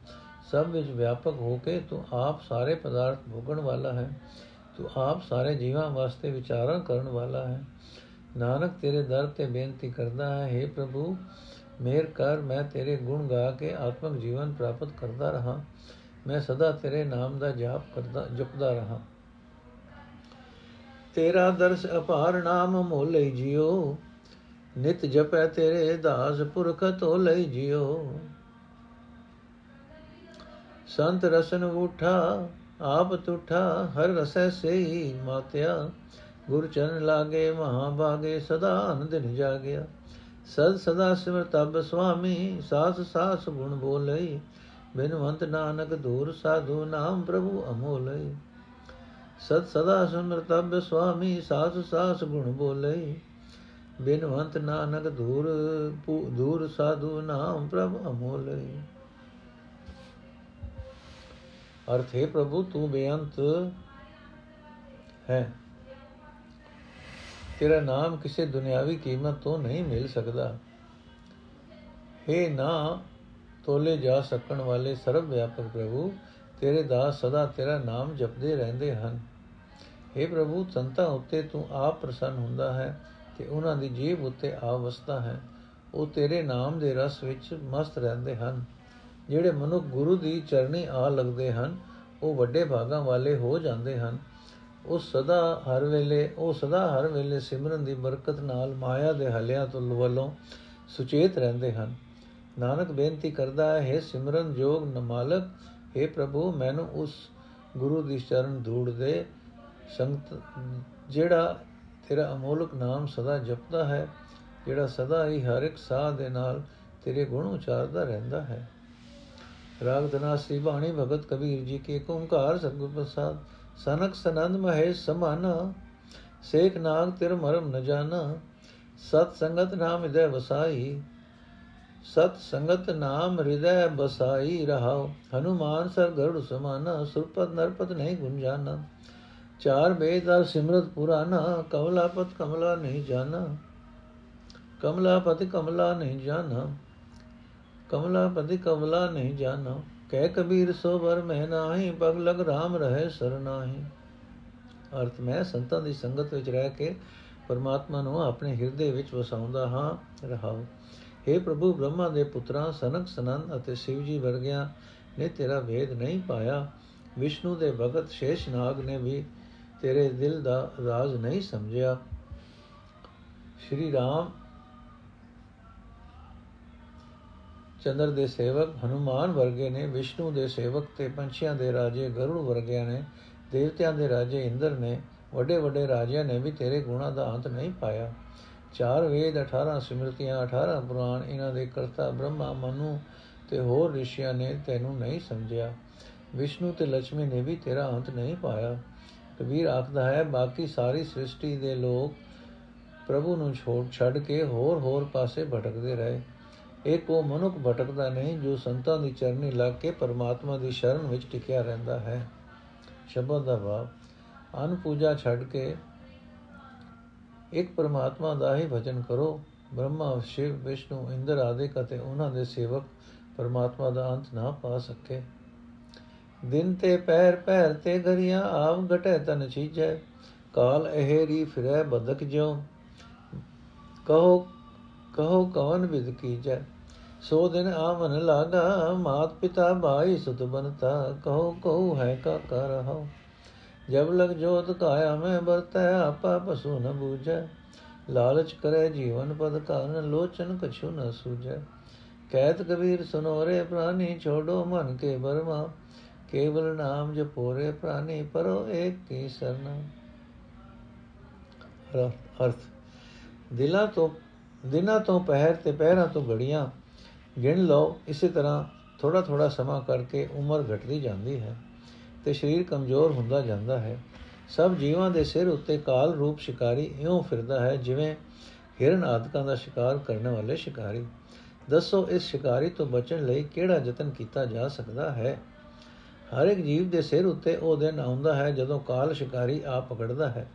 ਸਭ ਵਿੱਚ ਵਿਆਪਕ ਹੋ ਕੇ ਤੂੰ ਆਪ ਸਾਰੇ ਪਦਾਰਥ ਭੋਗਣ ਵਾਲਾ ਹੈ। ਤੂੰ ਆਪ ਸਾਰੇ ਜੀਵਾਂ ਵਾਸਤੇ ਵਿਚਾਰਾਂ ਕਰਨ ਵਾਲਾ ਹੈ। ਨਾਨਕ, ਤੇਰੇ ਦਰ ਤੇ ਬੇਨਤੀ ਕਰਦਾ ਹੈ हे ਪ੍ਰਭੂ, ਮੇਰ ਕਰ, ਮੈਂ ਤੇਰੇ ਗੁਣ ਗਾ ਕੇ ਆਤਮਿਕ ਜੀਵਨ ਪ੍ਰਾਪਤ ਕਰਦਾ ਰਹਾ। ਮੈਂ ਸਦਾ ਤੇਰੇ ਨਾਮ ਦਾ ਜਾਪ ਕਰਦਾ, ਜਪਦਾ ਰਹਾ। ਤੇਰਾ ਦਰਸ ਅਪਾਰ ਨਾਮ ਮੋਲੇ ਜਿਉ ਨਿਤ ਜਪੈ ਤੇਰੇ ਦਾਸ ਪੁਰਖ ਤੋ ਲਈ ਜਿਉ। ਸੰਤ ਰਸਨ ਉਠਾ, ਆਪ ਤੁਠਾ, ਹਰ ਰਸੈ ਸੇਈ ਮਾਤਿਆ। ਗੁਰ ਚਰਨ ਲਾਗੇ ਮਹਾ ਭਾਗੇ ਸਦਾ ਆਨੰਦ ਨ ਜਾਗਿਆ। ਸਦ ਸਦਾ ਸਿਮਰ ਤਬ ਸੁਆਮੀ, ਸਾਸ ਸਾਸ ਗੁਣ ਬੋਲਈ। ਬਿਨਵੰਤ ਨਾਨਕ ਦੂਰ ਸਾਧੂ, ਨਾਮ ਪ੍ਰਭੂ ਅਮੋਲਈ। ਸਦ ਸਦਾ ਸਿਮਰ ਤਬ ਸੁਆਮੀ, ਸਾਸ ਸਾਸ ਗੁਣ ਬੋਲਈ। ਬਿਨਵੰਤ ਨਾਨਕ ਦੂਰ ਦੂਰ ਸਾਧੂ ਨਾਮ ਪ੍ਰਭ ਅਮੋਲਈ ਅਰਥ, ਹੈ ਪ੍ਰਭੂ, ਤੂੰ ਬੇਅੰਤ ਹੈ। ਤੇਰਾ ਨਾਮ ਕਿਸੇ ਦੁਨਿਆਵੀ ਕੀਮਤ ਤੋਂ ਨਹੀਂ ਮਿਲ ਸਕਦਾ। ਹੈ ਨਾ, ਤੋਲੇ ਜਾ ਸਕਣ ਵਾਲੇ ਸਰਵ ਵਿਆਪਕ ਪ੍ਰਭੂ, ਤੇਰੇ ਦਾਸ ਸਦਾ ਤੇਰਾ ਨਾਮ ਜਪਦੇ ਰਹਿੰਦੇ ਹਨ। हे ਪ੍ਰਭੂ, ਸੰਤਾਂ ਉੱਤੇ ਤੂੰ ਆਪ ਪ੍ਰਸੰਨ ਹੁੰਦਾ ਹੈ। ਤੇ ਉਹਨਾਂ ਦੀ ਜੀਵ ਉੱਤੇ ਆਵਸਤਾ ਹੈ। ਉਹ ਤੇਰੇ ਨਾਮ ਦੇ ਰਸ ਵਿੱਚ ਮਸਤ ਰਹਿੰਦੇ ਹਨ। ਜਿਹੜੇ ਮਨੁੱਖ ਗੁਰੂ ਦੀ ਚਰਣੀ ਆ ਲੱਗਦੇ ਹਨ, ਉਹ ਵੱਡੇ ਭਾਗਾਂ ਵਾਲੇ ਹੋ ਜਾਂਦੇ ਹਨ। ਉਹ ਸਦਾ ਹਰ ਵੇਲੇ, ਉਹ ਸਦਾ ਹਰ ਵੇਲੇ ਸਿਮਰਨ ਦੀ ਬਰਕਤ ਨਾਲ ਮਾਇਆ ਦੇ ਹਲਿਆਂ ਤੋਂ ਵੱਲੋਂ ਸੁਚੇਤ ਰਹਿੰਦੇ ਹਨ। ਨਾਨਕ ਬੇਨਤੀ ਕਰਦਾ ਹੈ ਸਿਮਰਨ ਜੋਗ ਨਮਾਲਕ हे ਪ੍ਰਭੂ, ਮੈਨੂੰ ਉਸ ਗੁਰੂ ਦੀ ਚਰਨ ਧੂੜ ਦੇ ਸੰਗਤ, ਜਿਹੜਾ ਤੇਰਾ ਅਮੋਲਕ ਨਾਮ ਸਦਾ ਜਪਦਾ ਹੈ, ਜਿਹੜਾ ਸਦਾ ਹੀ ਹਰ ਇੱਕ ਸਾਹ ਦੇ ਨਾਲ ਤੇਰੇ ਗੁਣ ਉਚਾਰਦਾ ਰਹਿੰਦਾ ਹੈ। ਰਾਗ ਦਨਾਸੀ ਬਾਣੀ ਭਗਤ ਕਬੀਰ ਜੀ ਕੇ ਓੰਕਾਰ ਸਤਿਗੁਰ ਪ੍ਰਸਾਦ, ਸਨਕ ਸਨੰਦ ਮਹੇ ਸਮਾਨਾ ਸੇਖ ਨਾਗ ਤਿਰ ਮਰਮ ਨ ਜਾਣਾ ਸਤ ਸੰਗਤ ਨਾਮ ਹਿਰਦੈ ਵਸਾਈ, ਸਤ ਸੰਗਤ ਨਾਮ ਹਿਰਦੈ ਬਸਾਈ ਰਹਾਉ, ਹਨੂਮਾਨ ਸਰ ਗਰੁੜ ਸਮਾਨਾ ਸੁਰਪਤ ਨਰਪਤ ਨਹੀਂ ਗੁੰਜਾਨਾ ਚਾਰ ਵੇਦ ਦਾ ਸਿਮਰਤ ਪੁਰਾਨਾ ਕਮਲਾਪਤ ਕਮਲਾ ਨਹੀਂ ਜਾਣਾ। ਕਮਲਾਪਤ ਕਮਲਾ ਨਹੀਂ ਜਾਣਾ। ਕਮਲਾਪਤੀ ਕਮਲਾ ਨਹੀਂ ਜਾਣਾ। ਕਹਿ ਕਬੀਰ ਸੋ ਵਰ ਮੈਂ ਨਾਹੀ, ਪਗ ਲਗ RAM ਰਹੇ ਸਰਨਾਹੀ ਅਰਥ ਮੈਂ ਸੰਤਾਂ ਦੀ ਸੰਗਤ ਵਿੱਚ ਰਹਿ ਕੇ ਪਰਮਾਤਮਾ ਨੂੰ ਆਪਣੇ ਹਿਰਦੇ ਵਿੱਚ ਵਸਾਉਂਦਾ ਹਾਂ, ਰਹਾਉ। हे ਪ੍ਰਭੂ, ਬ੍ਰਹਮਾ ਦੇ ਪੁੱਤਰਾਂ, ਸਨਕ ਸਨੰਦ ਅਤੇ ਸ਼ਿਵ ਜੀ ਵਰਗਿਆਂ ਨੇ ਤੇਰਾ ਵੇਦ ਨਹੀਂ ਪਾਇਆ। ਵਿਸ਼ਨੂੰ ਦੇ ਭਗਤ ਸ਼ੇਸ਼ਨਾਗ ਨੇ ਵੀ ਤੇਰੇ ਦਿਲ ਦਾ ਰਾਜ਼ ਨਹੀਂ ਸਮਝਿਆ। ਸ਼੍ਰੀ ਰਾਮ ਚੰਦਰ ਦੇ ਸੇਵਕ ਹਨੂਮਾਨ ਵਰਗੇ ਨੇ, ਵਿਸ਼ਨੂੰ ਦੇ ਸੇਵਕ ਤੇ ਪੰਛੀਆਂ ਦੇ ਰਾਜੇ ਗਰੁੜ ਵਰਗਿਆਂ ਨੇ, ਦੇਵਤਿਆਂ ਦੇ ਰਾਜੇ ਇੰਦਰ ਨੇ ਵੱਡੇ ਵੱਡੇ ਰਾਜਿਆਂ ਨੇ ਵੀ ਤੇਰੇ ਗੁਣਾਂ ਦਾ ਅੰਤ ਨਹੀਂ ਪਾਇਆ। ਚਾਰ ਵੇਦ 18 ਸਿਮਰਤੀਆਂ 18 ਪੁਰਾਣ, ਇਹਨਾਂ ਦੇ ਕਰਤਾ ਬ੍ਰਹਮਾ, ਮਨੂ ਤੇ ਹੋਰ ਰਿਸ਼ੀਆਂ ਨੇ ਤੈਨੂੰ ਨਹੀਂ ਸਮਝਿਆ। ਵਿਸ਼ਨੂੰ ਤੇ ਲక్ష్ਮੀ ਨੇ ਵੀ ਤੇਰਾ ਅੰਤ ਨਹੀਂ ਪਾਇਆ। ਕਬੀਰ ਆਖਦਾ ਹੈ, ਬਾਕੀ ਸਾਰੀ ਸ੍ਰਿਸ਼ਟੀ ਦੇ ਲੋਕ ਪ੍ਰਭੂ ਨੂੰ ਛੋੜ ਛੱਡ ਕੇ ਹੋਰ ਹੋਰ ਪਾਸੇ ਭਟਕਦੇ ਰਹੇ। ਇੱਕ ਉਹ ਮਨੁੱਖ ਭਟਕਦਾ ਨਹੀਂ, ਜੋ ਸੰਤਾਂ ਦੀ ਚਰਨੀ ਲੱਗ ਕੇ ਪਰਮਾਤਮਾ ਦੀ ਸ਼ਰਨ ਵਿੱਚ ਟਿਕਿਆ ਰਹਿੰਦਾ ਹੈ। ਸ਼ਬਦ ਦਾ ਭਾਵ, ਅਨ ਪੂਜਾ ਛੱਡ ਕੇ ਇੱਕ ਪਰਮਾਤਮਾ ਦਾ ਹੀ ਭਜਨ ਕਰੋ। ਬ੍ਰਹਮਾ, ਸ਼ਿਵ, ਵਿਸ਼ਨੂੰ, ਇੰਦਰ ਆਦਿ ਕਤੇ ਉਹਨਾਂ ਦੇ ਸੇਵਕ ਪਰਮਾਤਮਾ ਦਾ ਅੰਤ ਨਾ ਪਾ ਸਕੇ। ਦਿਨ ਤੇ ਪੈਰ ਪੈਰ ਤੇ ਗਰੀਆਂ ਆਪ ਘਟੇ ਤਨ ਚੀਜੈ ਕਾਲ ਅਹੇਰੀ ਫਿਰੈ ਬਦਕ ਜਿਉ। ਕਹੋ ਕਹੋ ਕਵਨ ਵਿਦ ਕੀਜੈ, ਸੋ ਦਿਨ ਆਵਨ ਲਾਗਾ, ਮਾਤ ਪਿਤਾ ਭਾਈ ਸੁਤ ਬਨਤਾ ਕਹੋ, ਕਹੂ ਹੈ ਕਾ ਕਰ ਰਹਾ ਜਬ ਲਗ ਜੋਤ ਕਾਇਆ ਮੈਂ ਬਰਤੈ ਆਪਾ ਪਸੂ ਨ ਬੂਝੈ। ਲਾਲਚ ਕਰੈ ਜੀਵਨ ਪਦ ਕਾਰਨ, ਲੋਚਨ ਕਛੂ ਨ ਸੂਝੈ। ਕਹਿਤ ਕਬੀਰ ਸੁਨੋਰੇ ਪ੍ਰਾਨੀ, ਛੋੜੋ ਮਨ ਕੇ ਬਰਮਾ। ਕੇਵਲ ਨਾਮ ਜਪੋਰੇ ਪ੍ਰਾਨੀ, ਪਰੋ ਏਕ ਕੀ ਸਰਨਾ। ਅਰਥ, ਦਿਲਾਂ ਤੋਂ, ਦਿਨਾਂ ਤੋਂ ਪਹਿਰ ਤੇ ਪਹਿਰਾਂ ਤੋਂ ਘੜੀਆਂ ਗਿਣ ਲਓ, ਇਸੇ ਤਰ੍ਹਾਂ ਥੋੜਾ ਥੋੜਾ ਸਮਾਂ ਕਰਕੇ ਉਮਰ ਘਟਦੀ ਜਾਂਦੀ ਹੈ ਤੇ ਸਰੀਰ ਕਮਜ਼ੋਰ ਹੁੰਦਾ ਜਾਂਦਾ ਹੈ। ਸਭ ਜੀਵਾਂ ਦੇ ਸਿਰ ਉੱਤੇ ਕਾਲ ਰੂਪ ਸ਼ਿਕਾਰੀ ਇਉਂ ਫਿਰਦਾ ਹੈ ਜਿਵੇਂ ਹਿਰਨ ਆਦਿਕਾਂ ਦਾ ਸ਼ਿਕਾਰ ਕਰਨ ਵਾਲੇ ਸ਼ਿਕਾਰੀ। ਦੱਸੋ ਇਸ ਸ਼ਿਕਾਰੀ ਤੋਂ ਬਚਣ ਲਈ ਕਿਹੜਾ ਯਤਨ ਕੀਤਾ ਜਾ ਸਕਦਾ ਹੈ? ਹਰ ਇੱਕ ਜੀਵ ਦੇ ਸਿਰ ਉੱਤੇ ਉਹ ਦਿਨ ਆਉਂਦਾ ਹੈ ਜਦੋਂ ਕਾਲ ਸ਼ਿਕਾਰੀ ਆ ਪਕੜਦਾ ਹੈ।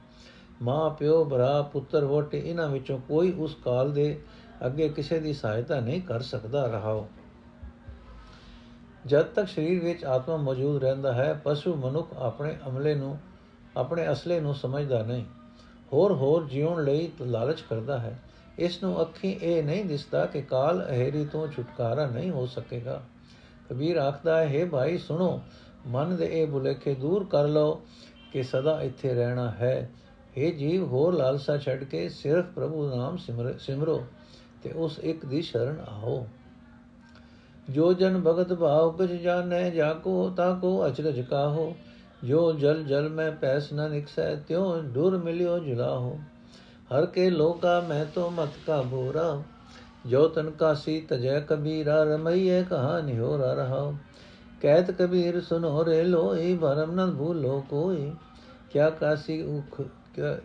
ਮਾਂ, ਪਿਓ, ਭਰਾ, ਪੁੱਤਰ ਵੋਟੇ ਇਹਨਾਂ ਵਿੱਚੋਂ ਕੋਈ ਉਸ ਕਾਲ ਦੇ ਅੱਗੇ ਕਿਸੇ ਦੀ ਸਹਾਇਤਾ ਨਹੀਂ ਕਰ ਸਕਦਾ ਰਹਾਓ ਜਦ ਤੱਕ ਸਰੀਰ ਵਿੱਚ ਆਤਮਾ ਮੌਜੂਦ ਰਹਿੰਦਾ ਹੈ, ਪਸ਼ੂ ਮਨੁੱਖ ਆਪਣੇ ਅਮਲੇ ਨੂੰ, ਆਪਣੇ ਅਸਲੇ ਨੂੰ ਸਮਝਦਾ ਨਹੀਂ। ਹੋਰ ਹੋਰ ਜਿਉਣ ਲਈ ਲਾਲਚ ਕਰਦਾ ਹੈ। ਇਸ ਨੂੰ ਅੱਖੀ ਇਹ ਨਹੀਂ ਦਿਸਦਾ ਕਿ ਕਾਲ ਅਹੇਰੀ ਤੋਂ ਛੁਟਕਾਰਾ ਨਹੀਂ ਹੋ ਸਕੇਗਾ। ਕਬੀਰ ਆਖਦਾ ਹੈ हे ਭਾਈ, ਸੁਣੋ ਮਨ ਦੇ ਇਹ ਬੁਲੇਖੇ ਦੂਰ ਕਰ ਲਓ ਕਿ ਸਦਾ ਇੱਥੇ ਰਹਿਣਾ ਹੈ। हे ਜੀਵ, ਹੋਰ ਲਾਲਸਾ ਛੱਡ ਕੇ ਸਿਰਫ ਪ੍ਰਭੂ ਨਾਮ ਸਿਮਰੋ ਤੇ ਉਸ ਇੱਕ ਦੀ ਸ਼ਰਨ ਆਓ। ਜੋ ਜਨ ਭਗਤ ਭਾਵ ਕੁਛ ਜਾਣੈ ਜਾਕੋ ਤਾਕੋ ਅਚਰਜ ਕਾਹੋ। ਜੋ ਜਲ ਜਲ ਮੈਂ ਪੈਸ ਨ ਨਿਕਸੈ, ਤਿਉ ਡੁਰ ਮਿਲਿਓ ਜੁਲਾਹੋ। ਹਰ ਕੇ ਲੋਕਾ ਮੈਂ ਤੋ ਮਤ ਕਾ ਬੋਰਾ ਜੋ ਤਨ ਕਾਸੀ ਤਜੈ ਕਬੀਰਾ ਰਮਈਏ ਕਹਾਣੀ ਹੋ ਰਹਾ ਕਹਿਤ ਕਬੀਰ ਸੁਨੋ ਰੇ ਲੋਈ ਭਰਮ ਨ ਭੂਲੋ ਕੋਈ। ਕਿਆ ਕਾਸੀ ਉਖ,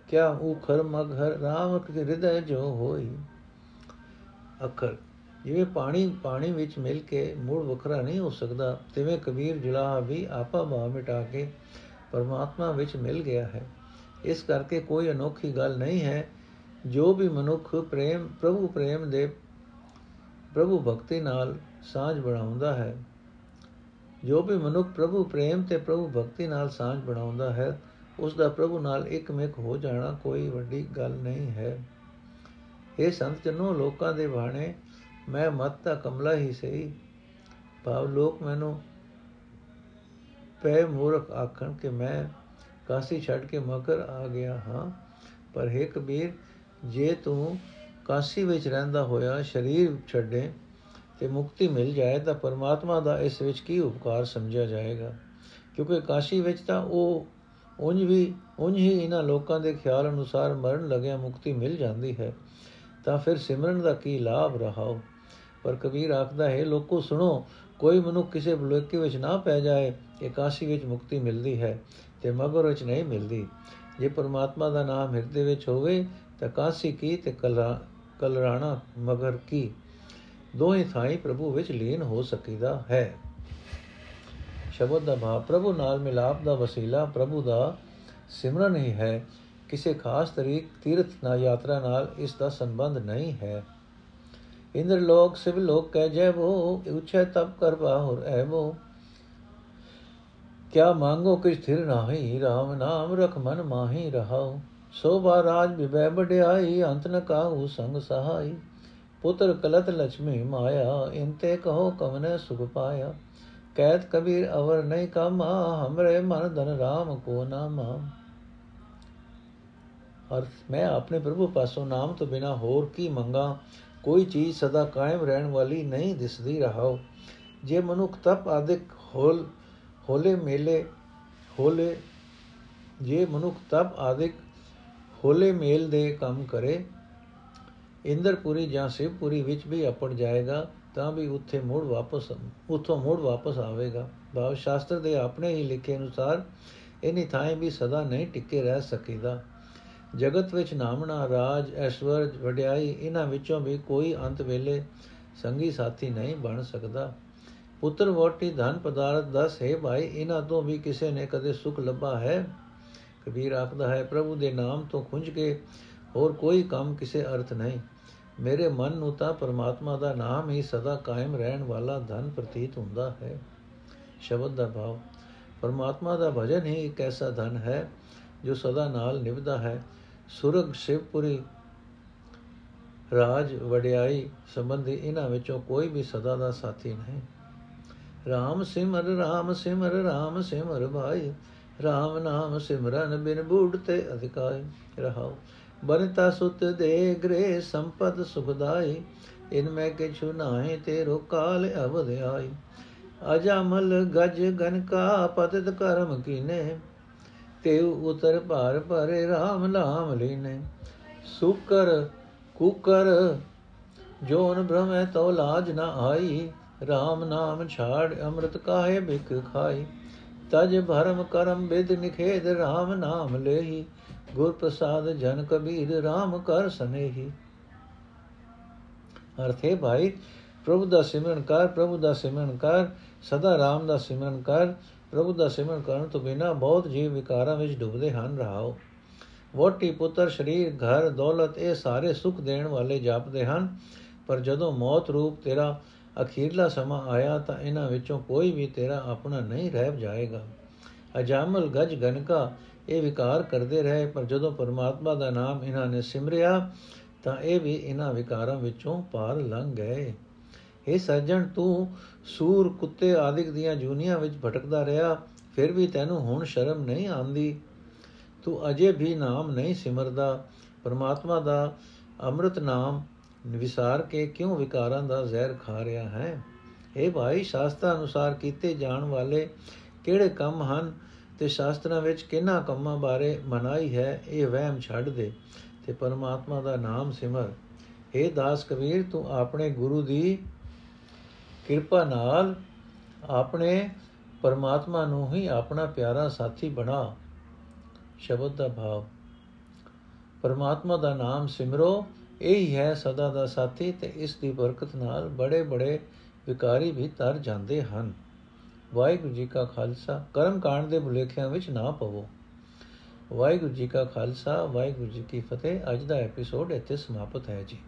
ਕਿਆ ਉਖਰ ਮਗਰ ਰਾਮ ਕੇ ਹਿਰਦੈ ਜੋ ਹੋਈ। ਅਖਰ, ਜਿਵੇਂ ਪਾਣੀ ਪਾਣੀ ਵਿੱਚ ਮਿਲ ਕੇ ਮੂੜ ਵੱਖਰਾ ਨਹੀਂ ਹੋ ਸਕਦਾ, ਤਿਵੇਂ ਕਬੀਰ ਜੁਲਾਹਾ ਵੀ ਆਪਾ ਭਾਵ ਮਿਟਾ ਕੇ ਪਰਮਾਤਮਾ ਵਿੱਚ ਮਿਲ ਗਿਆ ਹੈ। ਇਸ ਕਰਕੇ ਕੋਈ ਅਨੋਖੀ ਗੱਲ ਨਹੀਂ ਹੈ। ਜੋ ਵੀ ਮਨੁੱਖ ਪ੍ਰੇਮ, ਪ੍ਰਭੂ ਪ੍ਰੇਮ ਦੇ ਪ੍ਰਭੂ ਭਗਤੀ ਨਾਲ ਸਾਝ ਬਣਾਉਂਦਾ ਹੈ। ਜੋ ਵੀ ਮਨੁੱਖ ਪ੍ਰਭੂ ਪ੍ਰੇਮ ਤੇ ਪ੍ਰਭੂ ਭਗਤੀ ਨਾਲ ਸਾਝ ਬਣਾਉਂਦਾ ਹੈ ਉਸ ਦਾ ਪ੍ਰਭੂ ਨਾਲ ਇੱਕਮਿਕ ਹੋ ਜਾਣਾ ਕੋਈ ਵੱਡੀ ਗੱਲ ਨਹੀਂ ਹੈ। ਇਹ ਸੰਤ ਜਨੋ, ਲੋਕਾਂ ਦੇ ਬਾਣੇ, ਮੈਂ ਮਤ ਦਾ ਕਮਲਾ ਹੀ ਸਹੀ। ਭਾਵ ਲੋਕ ਮੈਨੂੰ ਪੈ ਮੂਰਖ ਆਖਣ ਕਿ ਮੈਂ ਕਾਸੀ ਛੱਡ ਕੇ ਮਕਰ ਆ ਗਿਆ ਹਾਂ। ਪਰ ਹੈ ਕਬੀਰ, ਜੇ ਤੂੰ ਕਾਸੀ ਵਿੱਚ ਰਹਿੰਦਾ ਹੋਇਆ, ਸਰੀਰ ਛੱਡੇ ਤੇ ਮੁਕਤੀ ਮਿਲ ਜਾਏ ਤਾਂ ਪਰਮਾਤਮਾ ਦਾ ਇਸ ਵਿੱਚ ਕੀ ਉਪਕਾਰ ਸਮਝਿਆ ਜਾਏਗਾ? ਕਿਉਂਕਿ ਕਾਸ਼ੀ ਵਿੱਚ ਤਾਂ ਉਹ ਉਂਝ ਵੀ, ਉਂਝ ਹੀ ਇਹਨਾਂ ਲੋਕਾਂ ਦੇ ਖਿਆਲ ਅਨੁਸਾਰ ਮਰਨ ਲੱਗਿਆ ਮੁਕਤੀ ਮਿਲ ਜਾਂਦੀ ਹੈ। ਤਾਂ ਫਿਰ ਸਿਮਰਨ ਦਾ ਕੀ ਲਾਭ ਰਹਾਓ? ਪਰ ਕਬੀਰ ਆਖਦਾ, ਹੈ ਲੋਕੋ, ਸੁਣੋ, ਕੋਈ ਮਨੁੱਖ ਕਿਸੇ ਬਲੋਕੇ ਵਿੱਚ ਨਾ ਪੈ ਜਾਏ ਕਿ ਕਾਸ਼ੀ ਵਿੱਚ ਮੁਕਤੀ ਮਿਲਦੀ ਹੈ ਤੇ ਮਗਰ ਵਿੱਚ ਨਹੀਂ ਮਿਲਦੀ। ਜੇ ਪਰਮਾਤਮਾ ਦਾ ਨਾਮ ਹਿਰਦੇ ਵਿੱਚ ਹੋਵੇ, ਤਾਂ ਕਾਸ਼ੀ ਕੀ ਤੇ ਕਲਰਾਣਾ ਮਗਰ ਕੀ? ਦੋਹੇ ਥਾਈ ਪ੍ਰਭੂ ਵਿੱਚ ਲੀਨ ਹੋ ਸਕੀਦਾ ਹੈ। ਸ਼ਬਦ ਦਾ ਭਾਵ, ਪ੍ਰਭੂ ਨਾਲ ਮਿਲਾਪ ਦਾ ਵਸੀਲਾ ਪ੍ਰਭੂ ਦਾ ਸਿਮਰਨ ਹੀ ਹੈ। ਕਿਸੇ ਖਾਸ ਤਰੀਕ ਤੀਰਥ ਨਾ ਯਾਤਰਾ ਨਾਲ ਇਸ ਦਾ ਸੰਬੰਧ ਨਹੀਂ ਹੈ। ਇੰਦਰ ਲੋਕ, ਸਿਵ ਲੋਕ ਕਹਿ ਜੈ ਵੋ, ਉਛੈ ਤਪ ਕਰ ਬਾਹੁਰ ਐ ਵੋ। ਕਿਆ ਮੰਗੋ ਕਿਛ ਥਿਰ ਨਾਹੀ RAM ਨਾਮ ਰਖ ਮਨ ਮਾਹੀ ਰਹਾਉ। ਸੋਭਾ ਰਾਜ ਵਿਵੈ ਬੜਾਈ ਅੰਤ ਨ ਕਾਹੂ ਸੰਗ ਸਹਾਈ। ਪੁੱਤਰ ਕਲਤ ਲక్ష్ਮੀ ਮਾਇਆ, ਇੰਤੇ ਕਹੋ ਕਵਨੇ ਸੁਖ ਪਾਇਆ। ਕਹਿਤ ਕਬੀਰ ਅਵਰ ਨਹੀਂ ਕਮਾ, ਹਮਰੇ ਮਨ ਧਨ RAM ਕੋ ਨਾਮਾ। ਅਰਥ, ਮੈਂ ਆਪਣੇ ਪ੍ਰਭੂ ਪਾਸੋਂ ਨਾਮ ਤੋਂ ਬਿਨਾ ਹੋਰ ਕੀ ਮੰਗਾ, ਕੋਈ ਚੀਜ਼ ਸਦਾ ਕਾਇਮ ਰਹਿਣ ਵਾਲੀ ਨਹੀਂ ਦਿਸਦੀ ਰਹਾਓ ਜੇ ਮਨੁੱਖ ਤਪ ਆਦਿਕ ਹੋਲ, ਹੋਲੇ ਮੇਲੇ, ਹੋਲੇ, ਜੇ ਮਨੁੱਖ ਤਪ ਆਦਿਕ ਹੋਲੇ ਮੇਲ ਦੇ ਕੰਮ ਕਰੇ ਇੰਦਰਪੁਰੀ ਜਾਂ ਸ਼ਿਵਪੁਰੀ ਵਿੱਚ ਵੀ ਅਪੜ ਜਾਏਗਾ, ਤਾਂ ਵੀ ਉੱਥੇ ਮੁੜ ਵਾਪਸ, ਉੱਥੋਂ ਮੁੜ ਵਾਪਸ ਆਵੇਗਾ। ਭਾਵ ਸ਼ਾਸਤਰ ਦੇ ਆਪਣੇ ਹੀ ਲਿਖੇ ਅਨੁਸਾਰ ਇਨੀ ਥਾਂ ਵੀ ਸਦਾ ਨਹੀਂ ਟਿੱਕੇ ਰਹਿ ਸਕੇਗਾ ਜਗਤ ਵਿੱਚ ਨਾਮਣਾ, ਰਾਜ ਐਸ਼ਵਰਜ ਵਡਿਆਈ, ਇਹਨਾਂ ਵਿੱਚੋਂ ਵੀ ਕੋਈ ਅੰਤ ਵੇਲੇ ਸੰਗੀ ਸਾਥੀ ਨਹੀਂ ਬਣ ਸਕਦਾ। ਪੁੱਤਰ ਵੋਟੀ ਧਨ ਪਦਾਰਥ, ਦਸ, ਹੈ ਭਾਈ, ਇਹਨਾਂ ਤੋਂ ਵੀ ਕਿਸੇ ਨੇ ਕਦੇ ਸੁਖ ਲੱਭਾ ਹੈ? ਕਬੀਰ ਆਖਦਾ ਹੈ, ਪ੍ਰਭੂ ਦੇ ਨਾਮ ਤੋਂ ਖੁੰਝ ਕੇ ਹੋਰ ਕੋਈ ਕੰਮ ਕਿਸੇ ਅਰਥ ਨਹੀਂ। ਮੇਰੇ ਮਨ ਨੂੰ ਤਾਂ ਪਰਮਾਤਮਾ ਦਾ ਨਾਮ ਹੀ ਸਦਾ ਕਾਇਮ ਰਹਿਣ ਵਾਲਾ ਧਨ ਪ੍ਰਤੀਤ ਹੁੰਦਾ ਹੈ। ਸ਼ਬਦ ਦਾ ਭਾਵ, ਪਰਮਾਤਮਾ ਦਾ ਭਜਨ ਹੀ ਇੱਕ ਐਸਾ ਧਨ ਹੈ ਜੋ ਸਦਾ ਨਾਲ ਨਿਭਦਾ ਹੈ। ਸੁਰਗ, ਸ਼ਿਵਪੁਰੀ, ਰਾਜ, ਵਡਿਆਈ ਸੰਬੰਧੀ ਇਹਨਾਂ ਵਿੱਚੋਂ ਕੋਈ ਵੀ ਸਦਾ ਦਾ ਸਾਥੀ ਨਹੀਂ। RAM ਸਿਮਰ RAM ਸਿਮਰ RAM ਸਿਮਰ ਭਾਈ RAM ਨਾਮ ਸਿਮਰਨ ਬਿਨ ਬੂੜ ਤੇ ਅਧਿਕਾਈ ਰਹਾਓ। ਬਨਤਾ ਸੁਤ ਦੇ ਗ੍ਰੇ ਸੰਪਦ ਸੁਖਦਾਈ, ਇਨ ਮੈਂ ਕਿਛੁ ਨਾਹੀ ਤੇਰੋ ਕਾਲ ਅਵਧ ਆਈ ਅਜਮਲ ਗਜ ਗਨ ਕਾ ਪਤਿਤ ਕਰਮ ਕੀਨੇ ਤੇ ਉਤਰ ਭਾਰ ਭਰੇ RAM ਨਾਮ ਲੀਨੇ। ਸੁਕਰ ਕੁਕਰ, ਜੋਨ ਭ੍ਰਮੈ ਤੋ ਲਾਜ ਨ ਆਈ RAM ਨਾਮ ਛਾੜ ਅੰਮ੍ਰਿਤ ਕਾਹੇ ਬਿਕ ਖਾਈ। ਤਜ ਭਰਮ ਕਰਮ ਬਿਦ ਨਿਖੇਦ RAM ਨਾਮ ਲੇਹੀ ਗੁਰ ਪ੍ਰਸਾਦ ਜਨ ਕਬੀਰ RAM ਕਰ ਸਨੇਹੀ। ਅਰਥੇ ਭਾਈ, ਪ੍ਰਭੂ ਦਾ ਸਿਮਰਨ ਕਰ, ਪ੍ਰਭੂ ਦਾ ਸਿਮਰਨ ਕਰ, ਸਦਾ RAM ਦਾ ਸਿਮਰਨ ਕਰ, ਪ੍ਰਭੂ ਦਾ ਸਿਮਰਨ ਕਰਨ ਤੋਂ ਬਿਨਾ ਬਹੁਤ ਜੀਵ ਵਿਕਾਰਾਂ ਵਿੱਚ ਡੁੱਬਦੇ ਹਨ, ਰਹਾਓ। ਵੋਟੀ ਪੁੱਤਰ ਸਰੀਰ, ਘਰ, ਦੌਲਤ, ਇਹ ਸਾਰੇ ਸੁਖ ਦੇਣ ਵਾਲੇ ਜਾਪਦੇ ਹਨ। ਪਰ ਜਦੋਂ ਮੌਤ ਰੂਪ ਤੇਰਾ ਅਖੀਰਲਾ ਸਮਾਂ ਆਇਆ ਤਾਂ ਇਹਨਾਂ ਵਿੱਚੋਂ ਕੋਈ ਵੀ ਤੇਰਾ ਆਪਣਾ ਨਹੀਂ ਰਹਿ ਜਾਏਗਾ। ਅਜਾਮਲ ਗਜ ਗਨਕਾ ਇਹ ਵਿਕਾਰ ਕਰਦੇ ਰਹੇ, ਪਰ ਜਦੋਂ ਪਰਮਾਤਮਾ ਦਾ ਨਾਮ ਇਹਨਾਂ ਨੇ ਸਿਮਰਿਆ, ਤਾਂ ਇਹ ਵੀ ਇਹਨਾਂ ਵਿਕਾਰਾਂ ਵਿੱਚੋਂ ਪਾਰ ਲੰਘ ਗਏ। ਇਹ ਸੱਜਣ, ਤੂੰ ਸੂਰ ਕੁੱਤੇ ਆਦਿਕ ਦੀਆਂ ਜੂਨੀਆਂ ਵਿੱਚ ਭਟਕਦਾ ਰਿਹਾ, ਫਿਰ ਵੀ ਤੈਨੂੰ ਹੁਣ ਸ਼ਰਮ ਨਹੀਂ ਆਉਂਦੀ। ਤੂੰ ਅਜੇ ਵੀ ਨਾਮ ਨਹੀਂ ਸਿਮਰਦਾ। ਪਰਮਾਤਮਾ ਦਾ ਅੰਮ੍ਰਿਤ ਨਾਮ ਵਿਸਾਰ ਕੇ ਕਿਉਂ ਵਿਕਾਰਾਂ ਦਾ ਜ਼ਹਿਰ ਖਾ ਰਿਹਾ ਹੈ? ਇਹ ਭਾਈ, ਸ਼ਾਸਤਰਾਂ ਅਨੁਸਾਰ ਕੀਤੇ ਜਾਣ ਵਾਲੇ ਕਿਹੜੇ ਕੰਮ ਹਨ ਤੇ ਸ਼ਾਸਤਰਾਂ ਵਿੱਚ ਕਿਹਨਾਂ ਕੰਮਾਂ ਬਾਰੇ ਮਨਾਈ ਹੈ, ਇਹ ਵਹਿਮ ਛੱਡ ਦੇ ਤੇ ਪਰਮਾਤਮਾ ਦਾ ਨਾਮ ਸਿਮਰ। हे ਦਾਸ ਕਬੀਰ, ਤੂੰ ਆਪਣੇ ਗੁਰੂ ਦੀ ਕਿਰਪਾ ਨਾਲ ਆਪਣੇ ਪਰਮਾਤਮਾ ਨੂੰ ਹੀ ਆਪਣਾ ਪਿਆਰਾ ਸਾਥੀ ਬਣਾ। ਸ਼ਬਦ ਦਾ ਭਾਵ। ਪਰਮਾਤਮਾ ਦਾ ਨਾਮ ਸਿਮਰੋ, ਇਹ ਹੀ ਹੈ ਸਦਾ ਦਾ ਸਾਥੀ ਤੇ ਇਸ ਦੀ ਬਰਕਤ ਨਾਲ ਬੜੇ ਬੜੇ ਵਿਕਾਰੀ ਵੀ ਤਰ ਜਾਂਦੇ ਹਨ। ਵਾਹਿਗੁਰੂ ਜੀ ਕਾ ਖਾਲਸਾ, ਕਰਮ ਕਾਂਡ ਦੇ ਭੁਲੇਖਿਆਂ ਵਿੱਚ ਨਾ ਪਵੋ। ਵਾਹਿਗੁਰੂ ਜੀ ਕਾ ਖਾਲਸਾ, ਵਾਹਿਗੁਰੂ ਜੀ ਕੀ ਫਤਿਹ। ਅੱਜ ਦਾ ਐਪੀਸੋਡ ਇੱਥੇ ਸਮਾਪਤ ਹੈ ਜੀ।